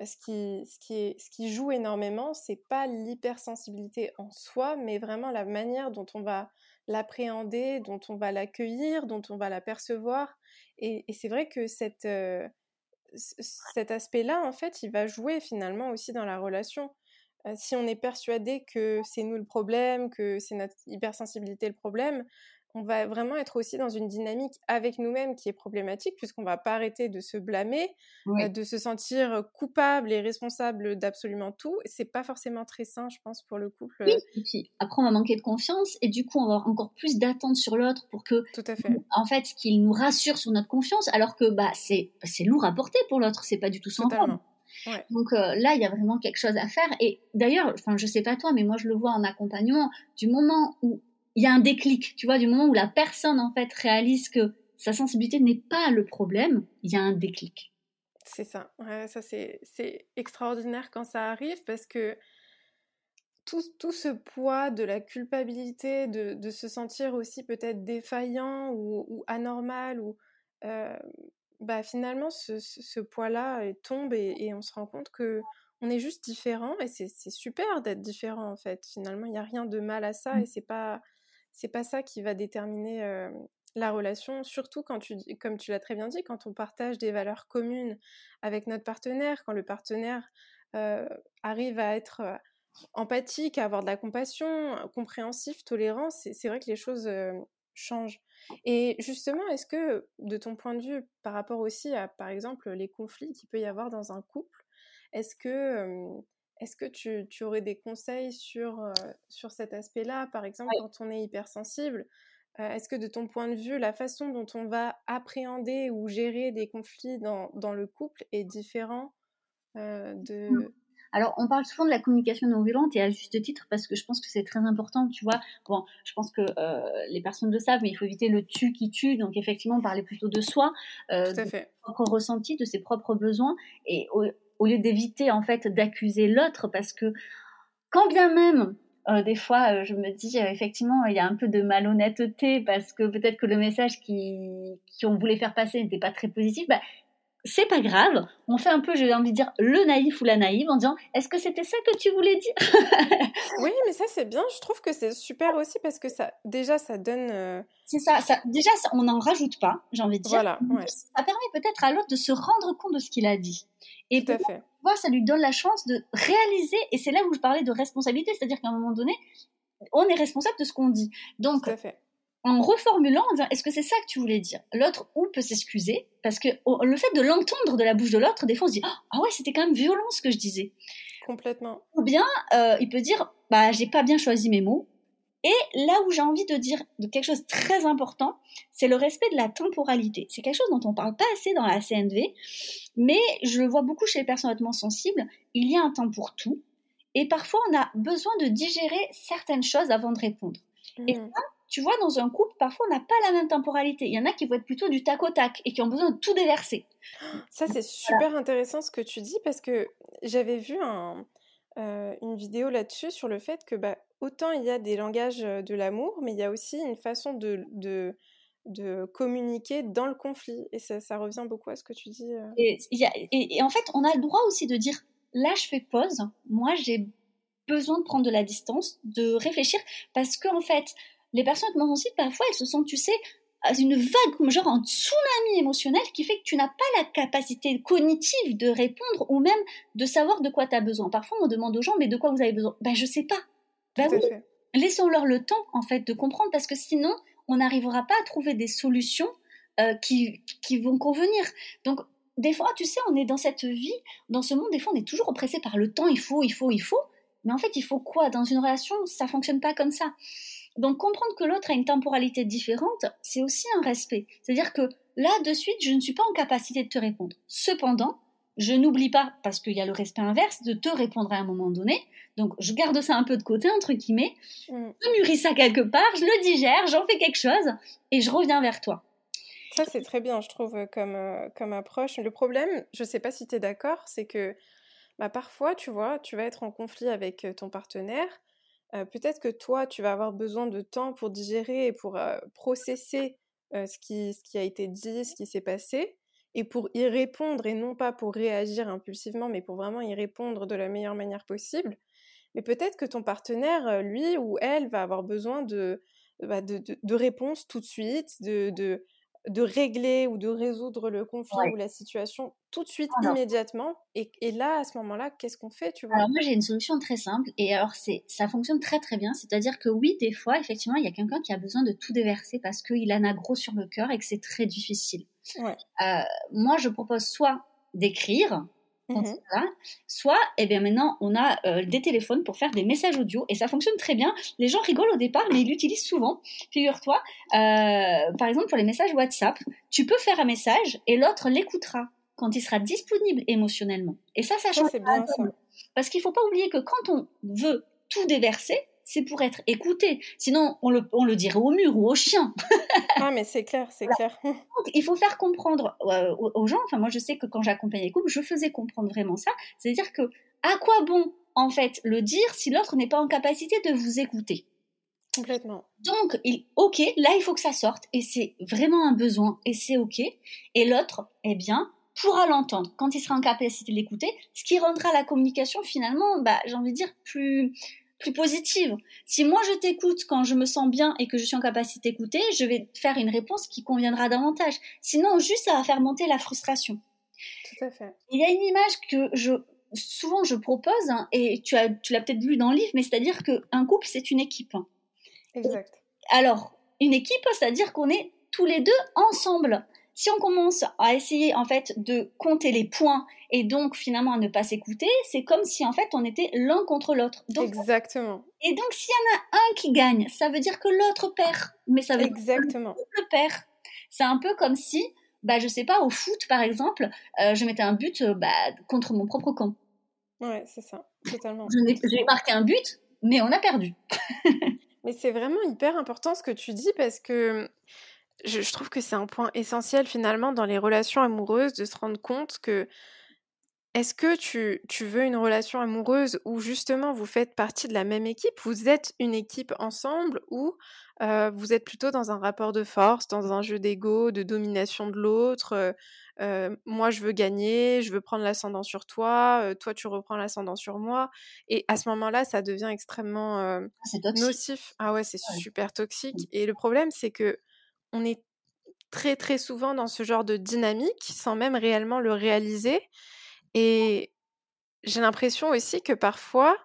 A: ce qui, ce, qui est, ce qui joue énormément, c'est pas l'hypersensibilité en soi, mais vraiment la manière dont on va l'appréhender, dont on va l'accueillir, dont on va la percevoir. Et, c'est vrai que cette, cet aspect-là, en fait, il va jouer finalement aussi dans la relation. si on est persuadé que c'est nous le problème, que c'est notre hypersensibilité le problème, on va vraiment être aussi dans une dynamique avec nous-mêmes qui est problématique puisqu'on va pas arrêter de se blâmer, euh, de se sentir coupable et responsable d'absolument tout. C'est pas forcément très sain, je pense, pour le couple.
B: Oui, et puis après on va manquer de confiance et du coup on va avoir encore plus d'attentes sur l'autre pour que,
A: Tout à fait.
B: en fait, qu'il nous rassure sur notre confiance, alors que bah c'est c'est lourd à porter pour l'autre, c'est pas du tout son rôle. Donc euh, là, il y a vraiment quelque chose à faire. Et d'ailleurs, enfin, je sais pas toi, mais moi je le vois en accompagnement. Du moment où il y a un déclic, tu vois, du moment où la personne en fait réalise que sa sensibilité n'est pas le problème, il y a un déclic.
A: C'est ça, ouais, ça c'est extraordinaire quand ça arrive parce que tout, tout ce poids de la culpabilité, de, de se sentir aussi peut-être défaillant ou, ou, anormal, ou, euh, bah finalement ce, ce, poids-là tombe et, et, on se rend compte que on est juste différent et c'est super d'être différent en fait. Finalement, il n'y a rien de mal à ça mmh. et c'est pas c'est pas ça qui va déterminer la relation, surtout quand tu, comme tu l'as très bien dit, quand on partage des valeurs communes avec notre partenaire, quand le partenaire arrive à être empathique, à avoir de la compassion, compréhensif, tolérant, c'est vrai que les choses change. Et justement, est-ce que, de ton point de vue, par rapport aussi à, par exemple, les conflits qu'il peut y avoir dans un couple, est-ce que, est-ce que tu, tu, aurais des conseils sur, sur cet aspect-là? Par exemple, quand on est hypersensible, est-ce que de ton point de vue, la façon dont on va appréhender ou gérer des conflits dans, dans le couple est différent de...
B: Mmh. Alors, on parle souvent de la communication non violente et à juste titre parce que je pense que c'est très important, tu vois? Bon, je pense que euh, les personnes le savent, mais il faut éviter le tu qui tue. Donc, effectivement, parler plutôt de soi, euh, de ses propres ressentis, de ses propres besoins, et au, lieu d'éviter en fait d'accuser l'autre, parce que quand bien même euh, des fois, je me dis effectivement, il y a un peu de malhonnêteté parce que peut-être que le message qui, qui voulait faire passer n'était pas très positif. Bah, c'est pas grave. On fait un peu, j'ai envie de dire, le naïf ou la naïve en disant Est-ce que c'était ça que tu voulais dire?
A: Oui, mais ça, c'est bien. Je trouve que c'est super aussi parce que ça, déjà, ça donne. Euh,
B: c'est ça, ça, Déjà, on n'en rajoute pas, j'ai envie de dire. Voilà, Ça permet peut-être à l'autre de se rendre compte de ce qu'il a dit. Et Tout à fait. Voir, ça lui donne la chance de réaliser. Et c'est là où je parlais de responsabilité, c'est-à-dire qu'à un moment donné, on est responsable de ce qu'on dit. Donc, Tout à fait en reformulant, en disant est-ce que c'est ça que tu voulais dire? L'autre ou peut s'excuser parce que le fait de l'entendre de la bouche de l'autre, des fois on se dit ah ouais c'était quand même violent ce que je disais.
A: Complètement.
B: Ou bien euh, il peut dire bah j'ai pas bien choisi mes mots. Et là où j'ai envie de dire de quelque chose de très important, c'est le respect de la temporalité. C'est quelque chose dont on parle pas assez dans la CNV, mais je le vois beaucoup chez les personnes hautement sensibles. Il y a un temps pour tout, et parfois on a besoin de digérer certaines choses avant de répondre. Et mmh. ça, tu vois, dans un couple, parfois, on n'a pas la même temporalité. Il y en a qui vont être plutôt du tac au tac et qui ont besoin de tout déverser.
A: Ça, c'est super intéressant ce que tu dis parce que j'avais vu euh, une vidéo là-dessus sur le fait que bah, autant il y a des langages euh, de l'amour, mais il y a aussi une façon de, de, de communiquer dans le conflit. Et ça, ça, revient beaucoup à ce que tu dis. Euh.
B: Et, et, en fait, on a le droit aussi de dire, là, je fais pause. Moi, j'ai besoin de prendre de la distance, de réfléchir, parce qu'en en fait, les personnes sensibles, parfois, elles se sentent, tu sais, une vague, genre un tsunami émotionnel qui fait que tu n'as pas la capacité cognitive de répondre ou même de savoir de quoi tu as besoin. Parfois, on demande aux gens, mais de quoi vous avez besoin? Ben, je sais pas. Ben Laissons-leur le temps, en fait, de comprendre parce que sinon, on n'arrivera pas à trouver des solutions euh, qui, qui vont convenir. Donc, des fois, tu sais, on est dans cette vie, dans ce monde, des fois, on est toujours oppressé par le temps, il faut, il faut, il faut. Mais en fait, il faut quoi? Dans une relation, ça fonctionne pas comme ça. Donc comprendre que l'autre a une temporalité différente, c'est aussi un respect. C'est-à-dire que là, de suite, je ne suis pas en capacité de te répondre. Cependant, je n'oublie pas, parce qu'il y a le respect inverse, de te répondre à un moment donné. Donc je garde ça un peu de côté, entre guillemets. Mm. Je mûris ça quelque part, je le digère, j'en fais quelque chose, et je reviens vers toi.
A: Ça, c'est très bien, je trouve, comme, euh, comme approche. Le problème, je ne sais pas si tu es d'accord, c'est que bah, parfois, tu vois, tu vas être en conflit avec euh, ton partenaire, peut-être que toi, tu vas avoir besoin de temps pour digérer et pour processer ce, qui, a été dit, ce qui s'est passé, et pour y répondre, et non pas pour réagir impulsivement, mais pour vraiment y répondre de la meilleure manière possible. Mais peut-être que ton partenaire, lui ou elle, va avoir besoin de, bah, de, réponses tout de suite, de, de régler ou de résoudre le conflit ou la situation tout de suite, immédiatement. Et, et, là, à ce moment-là, qu'est-ce qu'on fait, tu vois?
B: Alors moi, j'ai une solution très simple. Et alors, c'est, ça fonctionne très très bien. C'est-à-dire que oui, des fois, effectivement, il y a quelqu'un qui a besoin de tout déverser parce qu'il en a gros sur le cœur et que c'est très difficile. Euh, moi, je propose soit d'écrire, Mmh Soit, eh bien maintenant, on a euh, des téléphones pour faire des messages audio et ça fonctionne très bien. Les gens rigolent au départ, mais ils l'utilisent souvent. Figure-toi, euh, par exemple pour les messages WhatsApp, tu peux faire un message et l'autre l'écoutera quand il sera disponible émotionnellement. Et ça, ça change. bien, Parce qu'il faut pas oublier que quand on veut tout déverser, c'est pour être écouté. Sinon, on le, on le dirait au mur ou au chien.
A: ah, mais c'est clair, c'est clair.
B: il faut faire comprendre euh, aux, gens. Enfin, moi, je sais que quand j'accompagnais les couples, je faisais comprendre vraiment ça. C'est-à-dire que, à quoi bon, en fait, le dire si l'autre n'est pas en capacité de vous écouter?
A: Complètement.
B: Donc, il, ok, là, il faut que ça sorte. Et c'est vraiment un besoin. Et c'est ok. Et l'autre, eh bien, pourra l'entendre quand il sera en capacité de l'écouter, ce qui rendra la communication finalement, bah, j'ai envie de dire, plus, plus positive. Si moi je t'écoute quand je me sens bien et que je suis en capacité d'écouter, je vais faire une réponse qui conviendra davantage. Sinon, juste ça va faire monter la frustration.
A: Tout à fait.
B: Il y a une image que je souvent je propose hein, et tu as tu l'as peut-être vu dans le livre, mais c'est-à-dire qu'un couple c'est une équipe.
A: Exact.
B: alors une équipe, c'est-à-dire qu'on est tous les deux ensemble. Si on commence à essayer en fait de compter les points et donc finalement à ne pas s'écouter, c'est comme si en fait on était l'un contre l'autre.
A: Exactement.
B: Et donc s'il y en a un qui gagne, ça veut dire que l'autre perd. Mais ça veut
A: Exactement.
B: dire que l'autre perd. C'est un peu comme si, bah je sais pas, au foot par exemple, euh, je mettais un but euh, bah, contre mon propre camp.
A: Ouais, c'est ça, totalement.
B: J'ai marqué un but, mais on a perdu.
A: mais c'est vraiment hyper important ce que tu dis parce que je, trouve que c'est un point essentiel finalement dans les relations amoureuses de se rendre compte que est-ce que tu, tu, veux une relation amoureuse où justement vous faites partie de la même équipe, vous êtes une équipe ensemble ou euh, vous êtes plutôt dans un rapport de force, dans un jeu d'ego, de domination de l'autre euh, euh, moi je veux gagner, je veux prendre l'ascendant sur toi, toi tu reprends l'ascendant sur moi. Et à ce moment-là, ça devient extrêmement ah, nocif. Ah ouais, c'est super toxique. Mmh. Et le problème, c'est que on est très très souvent dans ce genre de dynamique sans même réellement le réaliser. Et j'ai l'impression aussi que parfois,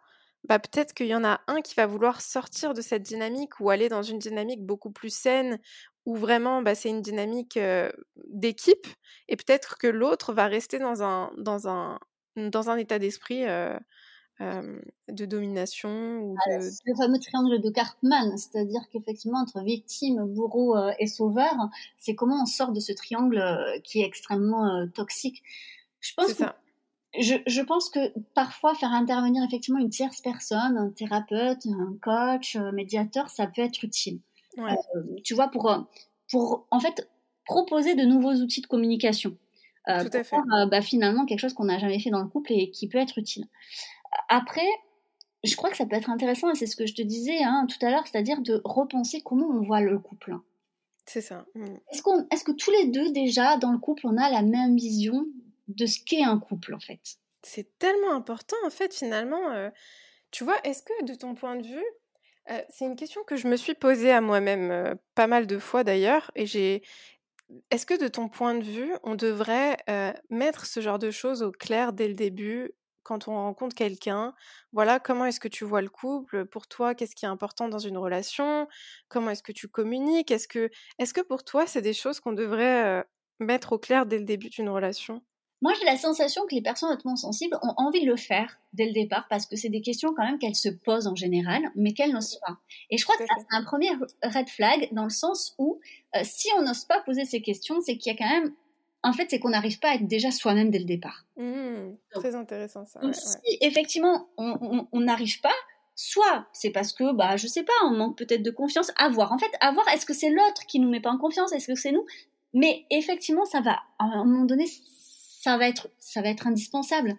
A: bah, peut-être qu'il y en a un qui va vouloir sortir de cette dynamique ou aller dans une dynamique beaucoup plus saine où vraiment bah, c'est une dynamique d'équipe et peut-être que l'autre va rester dans un, dans un, dans un état d'esprit de domination ou
B: ah,
A: de...
B: le fameux triangle de Cartman, c'est-à-dire qu'effectivement entre victime, bourreau euh, et sauveur, c'est comment on sort de ce triangle euh, qui est extrêmement euh, toxique. Je pense que Je, je, pense que parfois faire intervenir effectivement une tierce personne, un thérapeute, un coach, un médiateur, ça peut être utile. tu vois, pour, pour en fait proposer de nouveaux outils de communication.
A: Tout à fait.
B: Faire, bah, finalement quelque chose qu'on n'a jamais fait dans le couple et qui peut être utile. Après, je crois que ça peut être intéressant, et c'est ce que je te disais hein, tout à l'heure, c'est-à-dire de repenser comment on voit le couple.
A: C'est ça. Mmh.
B: Est-ce, qu'on, est-ce que tous les deux, déjà, dans le couple, on a la même vision de ce qu'est un couple, en fait?
A: C'est tellement important, en fait, finalement. Euh, tu vois, est-ce que, de ton point de vue, euh, c'est une question que je me suis posée à moi-même euh, pas mal de fois d'ailleurs, et j'ai. Est-ce que de ton point de vue, on devrait mettre ce genre de choses au clair dès le début quand on rencontre quelqu'un, voilà, comment est-ce que tu vois le couple? Pour toi, qu'est-ce qui est important dans une relation? Comment est-ce que tu communiques? Est-ce que, est que pour toi, c'est des choses qu'on devrait mettre au clair dès le début d'une relation?
B: Moi, j'ai la sensation que les personnes hautement sensibles ont envie de le faire dès le départ parce que c'est des questions quand même qu'elles se posent en général, mais qu'elles n'osent pas. Et je crois que c'est un premier red flag dans le sens où si on n'ose pas poser ces questions, c'est qu'il y a quand même en fait, c'est qu'on n'arrive pas à être déjà soi-même dès le départ.
A: Mmh, très intéressant ça.
B: si effectivement on n'arrive pas, soit c'est parce que, bah, je sais pas, on manque peut-être de confiance. À voir. En fait, à voir, est-ce que c'est l'autre qui nous met pas en confiance? Est-ce que c'est nous? Mais effectivement, ça va, à un moment donné, ça va être, ça va être indispensable.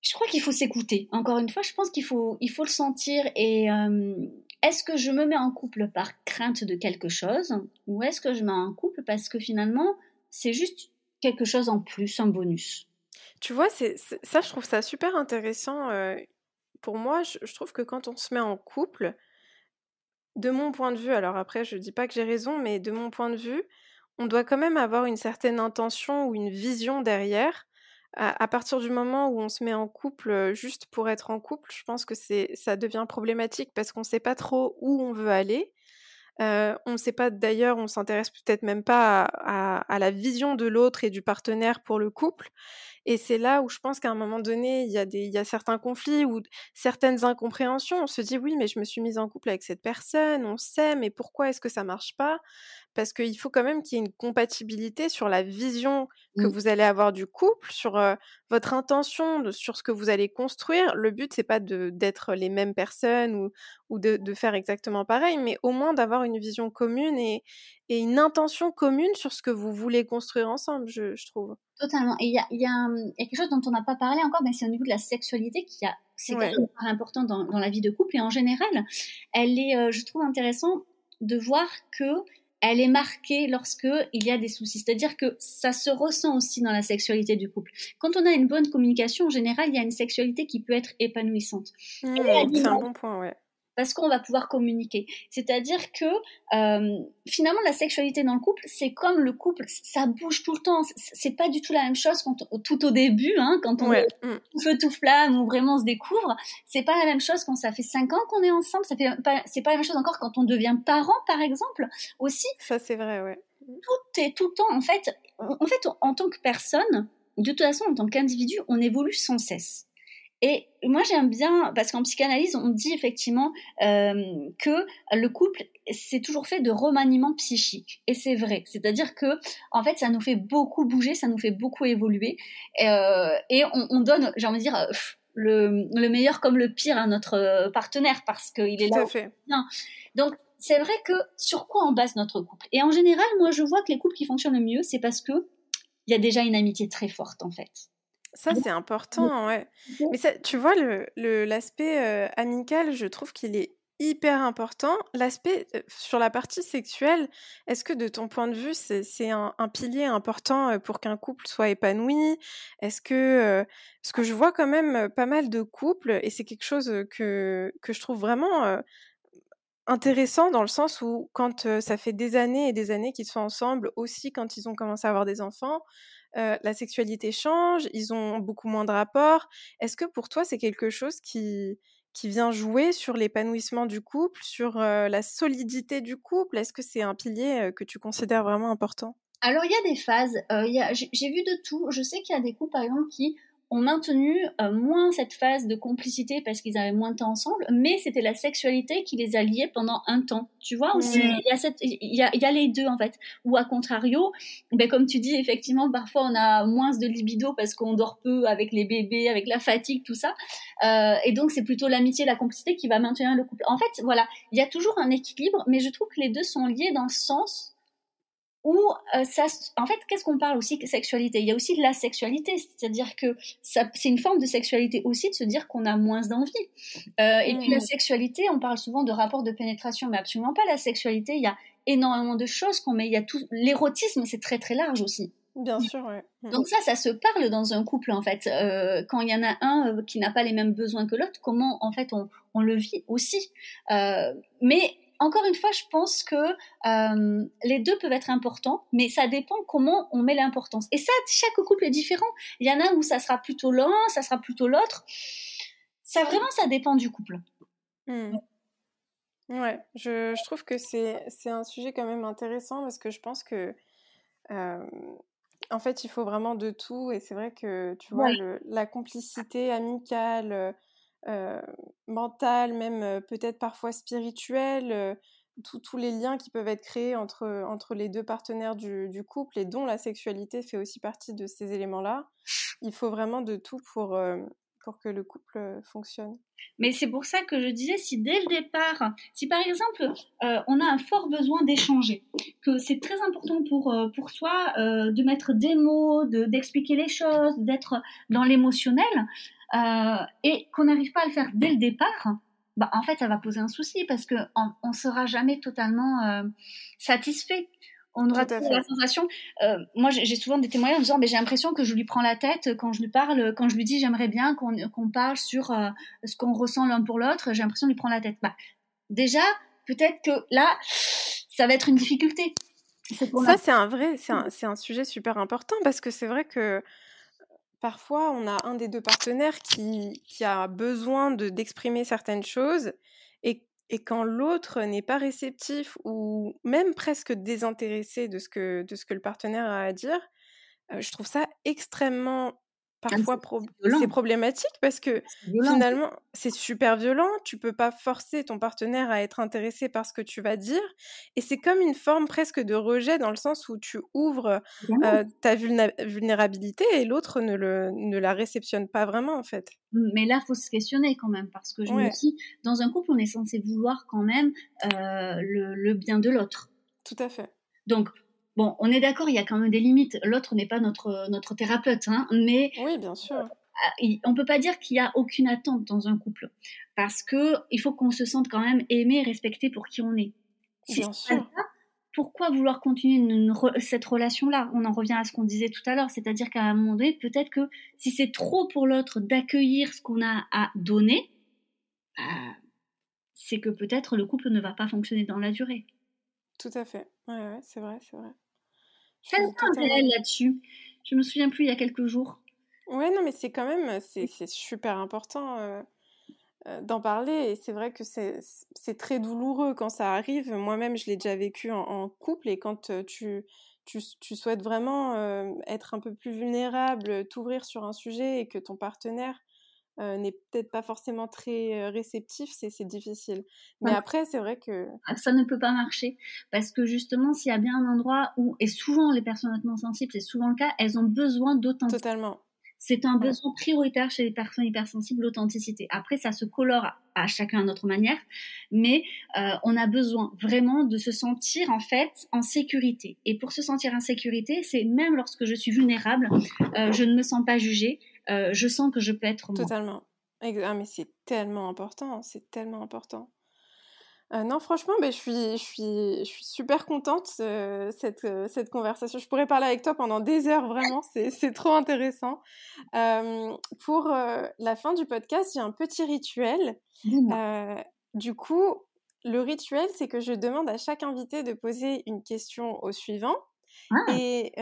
B: Je crois qu'il faut s'écouter. Encore une fois, je pense qu'il faut, il faut le sentir. Et euh, est-ce que je me mets en couple par crainte de quelque chose Ou est-ce que je me mets en couple parce que finalement, c'est juste quelque chose en plus, un bonus.
A: Tu vois, ça, je trouve ça super intéressant. Euh, pour moi, je, trouve que quand on se met en couple, de mon point de vue, alors après, je ne dis pas que j'ai raison, mais de mon point de vue, on doit quand même avoir une certaine intention ou une vision derrière. À, partir du moment où on se met en couple euh, juste pour être en couple, je pense que c'est, ça devient problématique parce qu'on ne sait pas trop où on veut aller on ne sait pas d'ailleurs, on s'intéresse peut-être même pas à, la vision de l'autre et du partenaire pour le couple. Et c'est là où je pense qu'à un moment donné, il y, a des, il y a certains conflits ou certaines incompréhensions. On se dit oui, mais je me suis mise en couple avec cette personne, on sait, mais pourquoi est-ce que ça marche pas? Parce qu'il faut quand même qu'il y ait une compatibilité sur la vision que mmh. vous allez avoir du couple, sur votre intention, sur ce que vous allez construire. Le but, c'est pas d'être les mêmes personnes ou, ou de, de, faire exactement pareil, mais au moins d'avoir une vision commune et, et, une intention commune sur ce que vous voulez construire ensemble, je, je trouve.
B: Totalement. Et il y a, y, a, y a, quelque chose dont on n'a pas parlé encore, mais c'est au niveau de la sexualité qui a, c'est ouais. important dans, dans, la vie de couple et en général, elle est, euh, je trouve intéressant de voir que elle est marquée lorsque il y a des soucis. C'est-à-dire que ça se ressent aussi dans la sexualité du couple. Quand on a une bonne communication, en général, il y a une sexualité qui peut être épanouissante.
A: Mmh, c'est un bon point, ouais.
B: Parce qu'on va pouvoir communiquer. C'est-à-dire que euh, finalement, la sexualité dans le couple, c'est comme le couple, ça bouge tout le temps. C'est pas du tout la même chose quand, tout au début, hein, quand on est mm. tout feu tout flamme ou vraiment on se découvre. C'est pas la même chose quand ça fait cinq ans qu'on est ensemble. Ça fait c'est pas la même chose encore quand on devient parent, par exemple, aussi.
A: Ça c'est vrai, ouais.
B: Tout est tout le temps. En fait, en fait, en tant que personne, de toute façon, en tant qu'individu, on évolue sans cesse. Et moi, j'aime bien, parce qu'en psychanalyse, on dit effectivement euh, que le couple, c'est toujours fait de remaniement psychique. Et c'est vrai. C'est-à-dire que, en fait, ça nous fait beaucoup bouger, ça nous fait beaucoup évoluer. Euh, et on, donne, j'ai envie de dire, le, le, meilleur comme le pire à notre partenaire, parce qu'il est là.
A: Tout à fait.
B: Donc, c'est vrai que sur quoi on base notre couple? Et en général, moi, je vois que les couples qui fonctionnent le mieux, c'est parce que il y a déjà une amitié très forte, en fait.
A: Ça, c'est important, ouais. Mais ça, tu vois, l'aspect le, euh, amical, je trouve qu'il est hyper important. L'aspect euh, sur la partie sexuelle, est-ce que de ton point de vue, c'est un, pilier important pour qu'un couple soit épanoui? Est-ce que, ce que je vois quand même pas mal de couples, et c'est quelque chose que, que je trouve vraiment intéressant dans le sens où quand ça fait des années et des années qu'ils sont ensemble, aussi quand ils ont commencé à avoir des enfants, la sexualité change, ils ont beaucoup moins de rapports. Est-ce que pour toi, c'est quelque chose qui, qui vient jouer sur l'épanouissement du couple, sur la solidité du couple? Est-ce que c'est un pilier que tu considères vraiment important?
B: Alors, il y a des phases. J'ai vu de tout. Je sais qu'il y a des couples, par exemple, qui ont maintenu euh, moins cette phase de complicité parce qu'ils avaient moins de temps ensemble, mais c'était la sexualité qui les alliait pendant un temps. Tu vois aussi, il y a cette, il y a, il y a les deux en fait. Ou à contrario, ben comme tu dis, effectivement, parfois on a moins de libido parce qu'on dort peu avec les bébés, avec la fatigue, tout ça. Euh, et donc c'est plutôt l'amitié, la complicité qui va maintenir le couple. En fait, voilà, il y a toujours un équilibre, mais je trouve que les deux sont liés dans le sens ou euh, ça, en fait, qu'est-ce qu'on parle aussi de sexualité? Il y a aussi de la sexualité, c'est-à-dire que c'est une forme de sexualité aussi de se dire qu'on a moins d'envie. Euh, et puis la mmh. sexualité, on parle souvent de rapport de pénétration, mais absolument pas la sexualité. Il y a énormément de choses qu'on met. Il y a tout l'érotisme, c'est très très large aussi.
A: Bien sûr, ouais.
B: Mmh. Donc ça, ça se parle dans un couple en fait. Euh, quand il y en a un qui n'a pas les mêmes besoins que l'autre, comment en fait on, on le vit aussi. Mais encore une fois, je pense que euh, les deux peuvent être importants, mais ça dépend comment on met l'importance. Et ça, chaque couple est différent. Il y en a où ça sera plutôt l'un, ça sera plutôt l'autre. Ça vraiment, ça dépend du couple.
A: Hmm. Ouais, je, trouve que c'est un sujet quand même intéressant parce que je pense que euh, en fait, il faut vraiment de tout. Et c'est vrai que, tu vois, la complicité amicale, euh, mentale, même euh, peut-être parfois spirituelle, euh, tous les liens qui peuvent être créés entre, entre les deux partenaires du, couple et dont la sexualité fait aussi partie de ces éléments-là. Il faut vraiment de tout pour, pour que le couple fonctionne.
B: Mais c'est pour ça que je disais, si dès le départ, si par exemple on a un fort besoin d'échanger, que c'est très important pour, pour soi de mettre des mots, d'expliquer les choses, d'être dans l'émotionnel, euh, et qu'on n'arrive pas à le faire dès le départ, bah, en fait, ça va poser un souci parce qu'on ne sera jamais totalement euh, satisfait. On aura la sensation. Euh, moi, j'ai souvent des témoignages en disant mais j'ai l'impression que je lui prends la tête quand je lui parle, quand je lui dis j'aimerais bien qu'on parle sur ce qu'on ressent l'un pour l'autre. J'ai l'impression de lui prendre la tête. Bah, déjà, peut-être que là, ça va être une difficulté.
A: Ça, c'est un vrai, c'est un, un, sujet super important parce que c'est vrai que parfois, on a un des deux partenaires qui, qui a besoin d'exprimer certaines choses et, et quand l'autre n'est pas réceptif ou même presque désintéressé de ce que, de ce que le partenaire a à dire, je trouve ça extrêmement parfois c'est problématique parce que finalement c'est super violent, tu peux pas forcer ton partenaire à être intéressé par ce que tu vas dire et c'est comme une forme presque de rejet dans le sens où tu ouvres euh, ta vulnérabilité et l'autre ne, le, ne la réceptionne pas vraiment en fait.
B: Mais là, faut se questionner quand même parce que je me dis, dans un couple, on est censé vouloir quand même euh, le, le bien de l'autre.
A: Tout à fait.
B: Donc, Bon, on est d'accord, il y a quand même des limites. L'autre n'est pas notre, notre thérapeute, hein, mais.
A: Oui, bien sûr.
B: Euh, on peut pas dire qu'il y a aucune attente dans un couple, parce que il faut qu'on se sente quand même aimé et respecté pour qui on est.
A: bien sûr.
B: pourquoi vouloir continuer cette relation-là? On en revient à ce qu'on disait tout à l'heure, c'est-à-dire qu'à un moment donné, peut-être que si c'est trop pour l'autre d'accueillir ce qu'on a à donner, bah, c'est que peut-être le couple ne va pas fonctionner dans la durée.
A: Tout à fait. Ouais, ouais c'est vrai, c'est vrai.
B: Réel là-dessus. Je me souviens plus il y a quelques jours.
A: Ouais, non, mais c'est quand même, c'est super important euh, euh, d'en parler. Et c'est vrai que c'est très douloureux quand ça arrive. Moi-même, je l'ai déjà vécu en, couple. Et quand euh, tu, tu, tu, souhaites vraiment être un peu plus vulnérable, t'ouvrir sur un sujet et que ton partenaire n'est peut-être pas forcément très réceptif, c'est difficile. Mais après, c'est vrai que...
B: Ah, ça ne peut pas marcher parce que justement, s'il y a bien un endroit où, et souvent les personnes hautement sensibles, c'est souvent le cas, elles ont besoin d'authenticité.
A: Totalement.
B: C'est un besoin prioritaire chez les personnes hypersensibles, l'authenticité. Après, ça se colore à chacun à notre manière, mais on a besoin vraiment de se sentir en fait en sécurité. Et pour se sentir en sécurité, c'est même lorsque je suis vulnérable, je ne me sens pas jugée, euh, je sens que je peux être
A: moi. Totalement. Ah, mais c'est tellement important, c'est tellement important. Euh, non, franchement, ben, je, suis, je, suis, je suis super contente euh, cette, cette conversation. Je pourrais parler avec toi pendant des heures, vraiment, c'est trop intéressant. pour la fin du podcast, j'ai un petit rituel. du coup, le rituel, c'est que je demande à chaque invité de poser une question au suivant. Ah! Et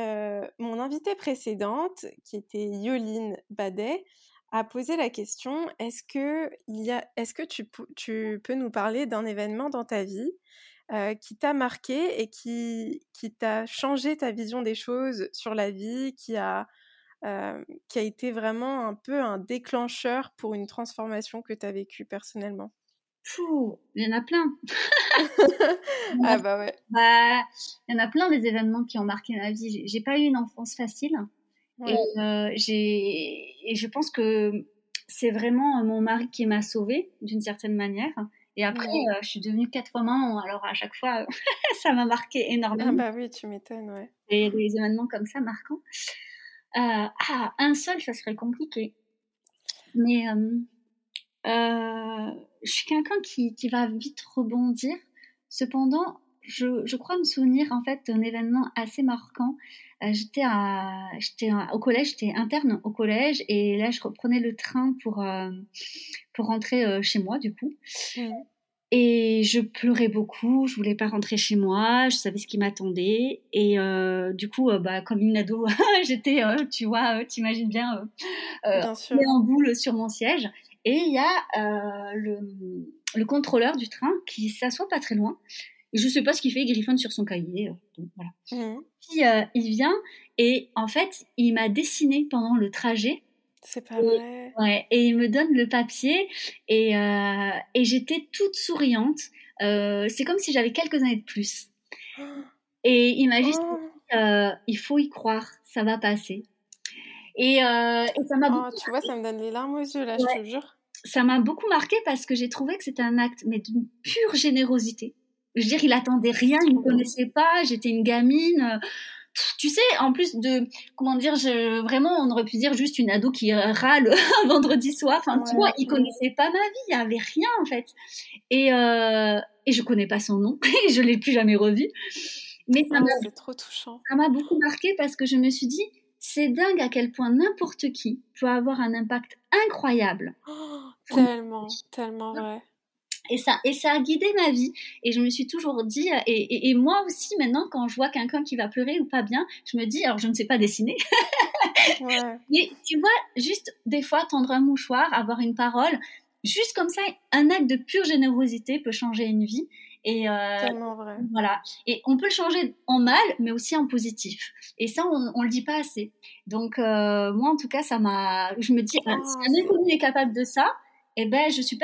A: mon invitée précédente, qui était Yoline Badet, a posé la question est-ce que, il y a, est-ce que tu, tu peux nous parler d'un événement dans ta vie qui t'a marqué et qui, qui t'a changé ta vision des choses sur la vie, qui a, qui a été vraiment un peu un déclencheur pour une transformation que tu as vécue personnellement?
B: Il y en a plein.
A: ah bah ouais.
B: Bah, il y en a plein des événements qui ont marqué ma vie. J'ai pas eu une enfance facile. Et, euh, et je pense que c'est vraiment mon mari qui m'a sauvée d'une certaine manière. Et après, euh, je suis devenue quatre fois maman. Alors à chaque fois, ça m'a marqué énormément.
A: Ah bah oui, tu m'étonnes, ouais.
B: Et des événements comme ça marquants. Euh, ah, un seul, ça serait compliqué. Mais euh, je suis quelqu'un qui, qui, va vite rebondir. Cependant, je, je, crois me souvenir en fait d'un événement assez marquant. Euh, j'étais au collège, j'étais interne au collège et là je reprenais le train pour euh, pour rentrer euh, chez moi du coup. Mmh. Et je pleurais beaucoup, je voulais pas rentrer chez moi, je savais ce qui m'attendait et euh, du coup, bah comme une ado, j'étais, tu vois, t'imagines bien, bien en boule sur mon siège. Et il y a euh, le, le, contrôleur du train qui s'assoit pas très loin. Je sais pas ce qu'il fait, il griffonne sur son cahier. Euh, voilà. Mmh. Puis euh, il vient et en fait, il m'a dessiné pendant le trajet.
A: C'est pas vrai.
B: Ouais, et il me donne le papier et, et j'étais toute souriante. c'est comme si j'avais quelques années de plus. Et il m'a juste oh. dit, il faut y croire, ça va passer. Et, et ça m'a.
A: Oh, tu vois, ça me donne les larmes aux yeux là, je te jure
B: ça m'a beaucoup marqué parce que j'ai trouvé que c'était un acte, mais d'une pure générosité. Je veux dire, il attendait rien, il ne me connaissait pas, j'étais une gamine. Euh, tu sais, en plus de, comment dire, je, vraiment, on aurait pu dire juste une ado qui râle un vendredi soir. Enfin, tu vois, il connaissait pas ma vie, il y avait rien en fait. Et, euh, et je connais pas son nom, et je l'ai plus jamais revu.
A: Mais ça oh, trop touchant.
B: Ça m'a beaucoup marqué parce que je me suis dit, c'est dingue à quel point n'importe qui peut avoir un impact incroyable.
A: Oh, tellement, tellement vrai.
B: Et ça, et ça a guidé ma vie. Et je me suis toujours dit, et, et, moi aussi maintenant, quand je vois quelqu'un qui va pleurer ou pas bien, je me dis, alors je ne sais pas dessiner, mais tu vois, juste des fois tendre un mouchoir, avoir une parole, juste comme ça, un acte de pure générosité peut changer une vie. Et
A: euh, Tellement vrai.
B: voilà. Et on peut le changer en mal, mais aussi en positif. Et ça, on, on le dit pas assez. Donc euh, moi, en tout cas, ça m'a. Je me dis, ah, si un inconnu est capable de ça, et eh ben, je suis.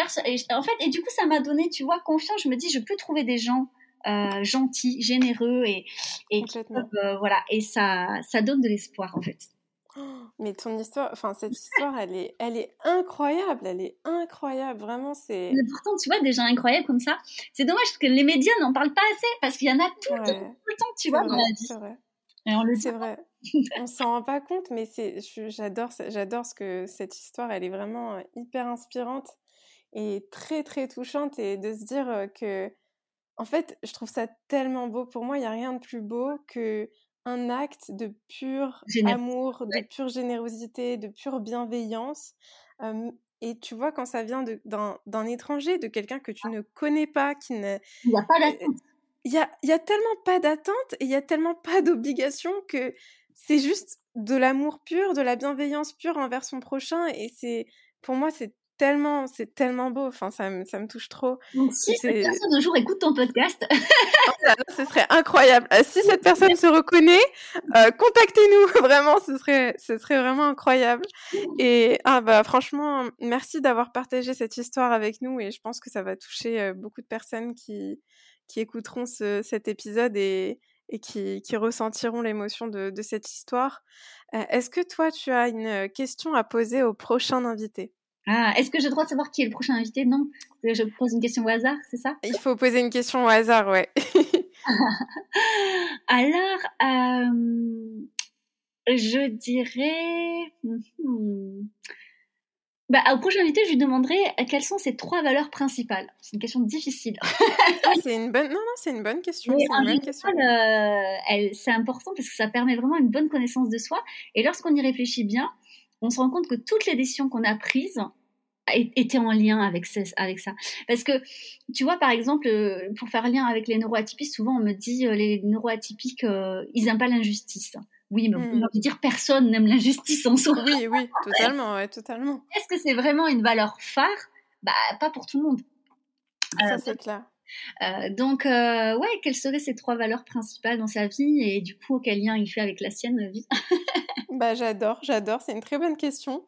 B: En fait, et du coup, ça m'a donné, tu vois, confiance. Je me dis, je peux trouver des gens euh, gentils, généreux et, et euh, voilà. Et ça, ça donne de l'espoir, en fait.
A: Mais ton histoire, enfin cette histoire, elle est, elle est incroyable, elle est incroyable, vraiment c'est.
B: Pourtant, tu vois, des gens incroyables comme ça. C'est dommage que les médias n'en parlent pas assez parce qu'il y en a tout, le temps, tu vois, dans la vie.
A: C'est vrai. Et on le C'est vrai. on s'en rend pas compte, mais c'est, j'adore, j'adore ce que cette histoire, elle est vraiment euh, hyper inspirante et très très touchante et de se dire que, en fait, je trouve ça tellement beau. Pour moi, il y a rien de plus beau que un acte de pur amour, de pure générosité, de pure bienveillance. Et tu vois, quand ça vient d'un étranger, de quelqu'un que tu ne connais pas, qui ne...
B: Il n'y a pas d'attente.
A: Il y a, tellement pas d'attente et il y a tellement pas d'obligation que c'est juste de l'amour pur, de la bienveillance pure envers son prochain. Et c'est, pour moi, c'est tellement, c'est tellement beau. Enfin, ça me, ça me touche trop.
B: Donc, si cette personne un jour écoute ton podcast,
A: ce serait incroyable. Euh, si cette personne se reconnaît, euh, contactez-nous. Vraiment, ce serait, ce serait vraiment incroyable. Et ah bah franchement, merci d'avoir partagé cette histoire avec nous. Et je pense que ça va toucher euh, beaucoup de personnes qui, qui écouteront ce, cet épisode et, et qui, qui ressentiront l'émotion de, de, cette histoire. Est-ce que toi, tu as une question à poser au prochain invité?
B: Ah, est-ce que j'ai le droit de savoir qui est le prochain invité? Non Je pose une question au hasard, c'est ça?
A: Il faut poser une question au hasard, ouais.
B: Alors, euh, je dirais... Hmm, bah, au prochain invité, je lui demanderai quelles sont ses trois valeurs principales? C'est une question difficile.
A: Ah, c'est une bonne. Non, non, c'est une bonne question. C'est
B: euh, important parce que ça permet vraiment une bonne connaissance de soi. Et lorsqu'on y réfléchit bien, on se rend compte que toutes les décisions qu'on a prises étaient en lien avec, avec ça. Parce que, tu vois, par exemple, euh, pour faire lien avec les neuroatypiques, souvent on me dit euh, les neuroatypiques, euh, ils n'aiment pas l'injustice. Oui, mais on peut dire personne n'aime l'injustice en soi.
A: Oui, oui, totalement, ouais, totalement.
B: Est-ce que c'est vraiment une valeur phare? Bah, pas pour tout le monde.
A: Ça, c'est clair.
B: Donc, ouais, quelles seraient ces trois valeurs principales dans sa vie et du coup, quel lien il fait avec la sienne
A: Bah, j'adore, j'adore. C'est une très bonne question.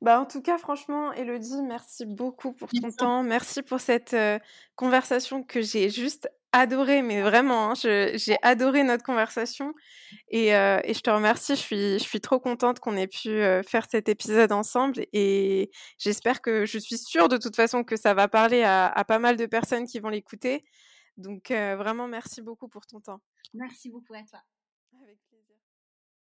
A: Bah, en tout cas, franchement, Elodie, merci beaucoup pour ton temps. Merci pour cette conversation que j'ai juste adorée, mais vraiment, hein, j'ai adoré notre conversation. Et, et, je te remercie. Je suis, je suis trop contente qu'on ait pu faire cet épisode ensemble. Et j'espère que, je suis sûre de toute façon que ça va parler à, à pas mal de personnes qui vont l'écouter. Donc, vraiment, merci beaucoup pour ton temps.
B: Merci beaucoup à toi.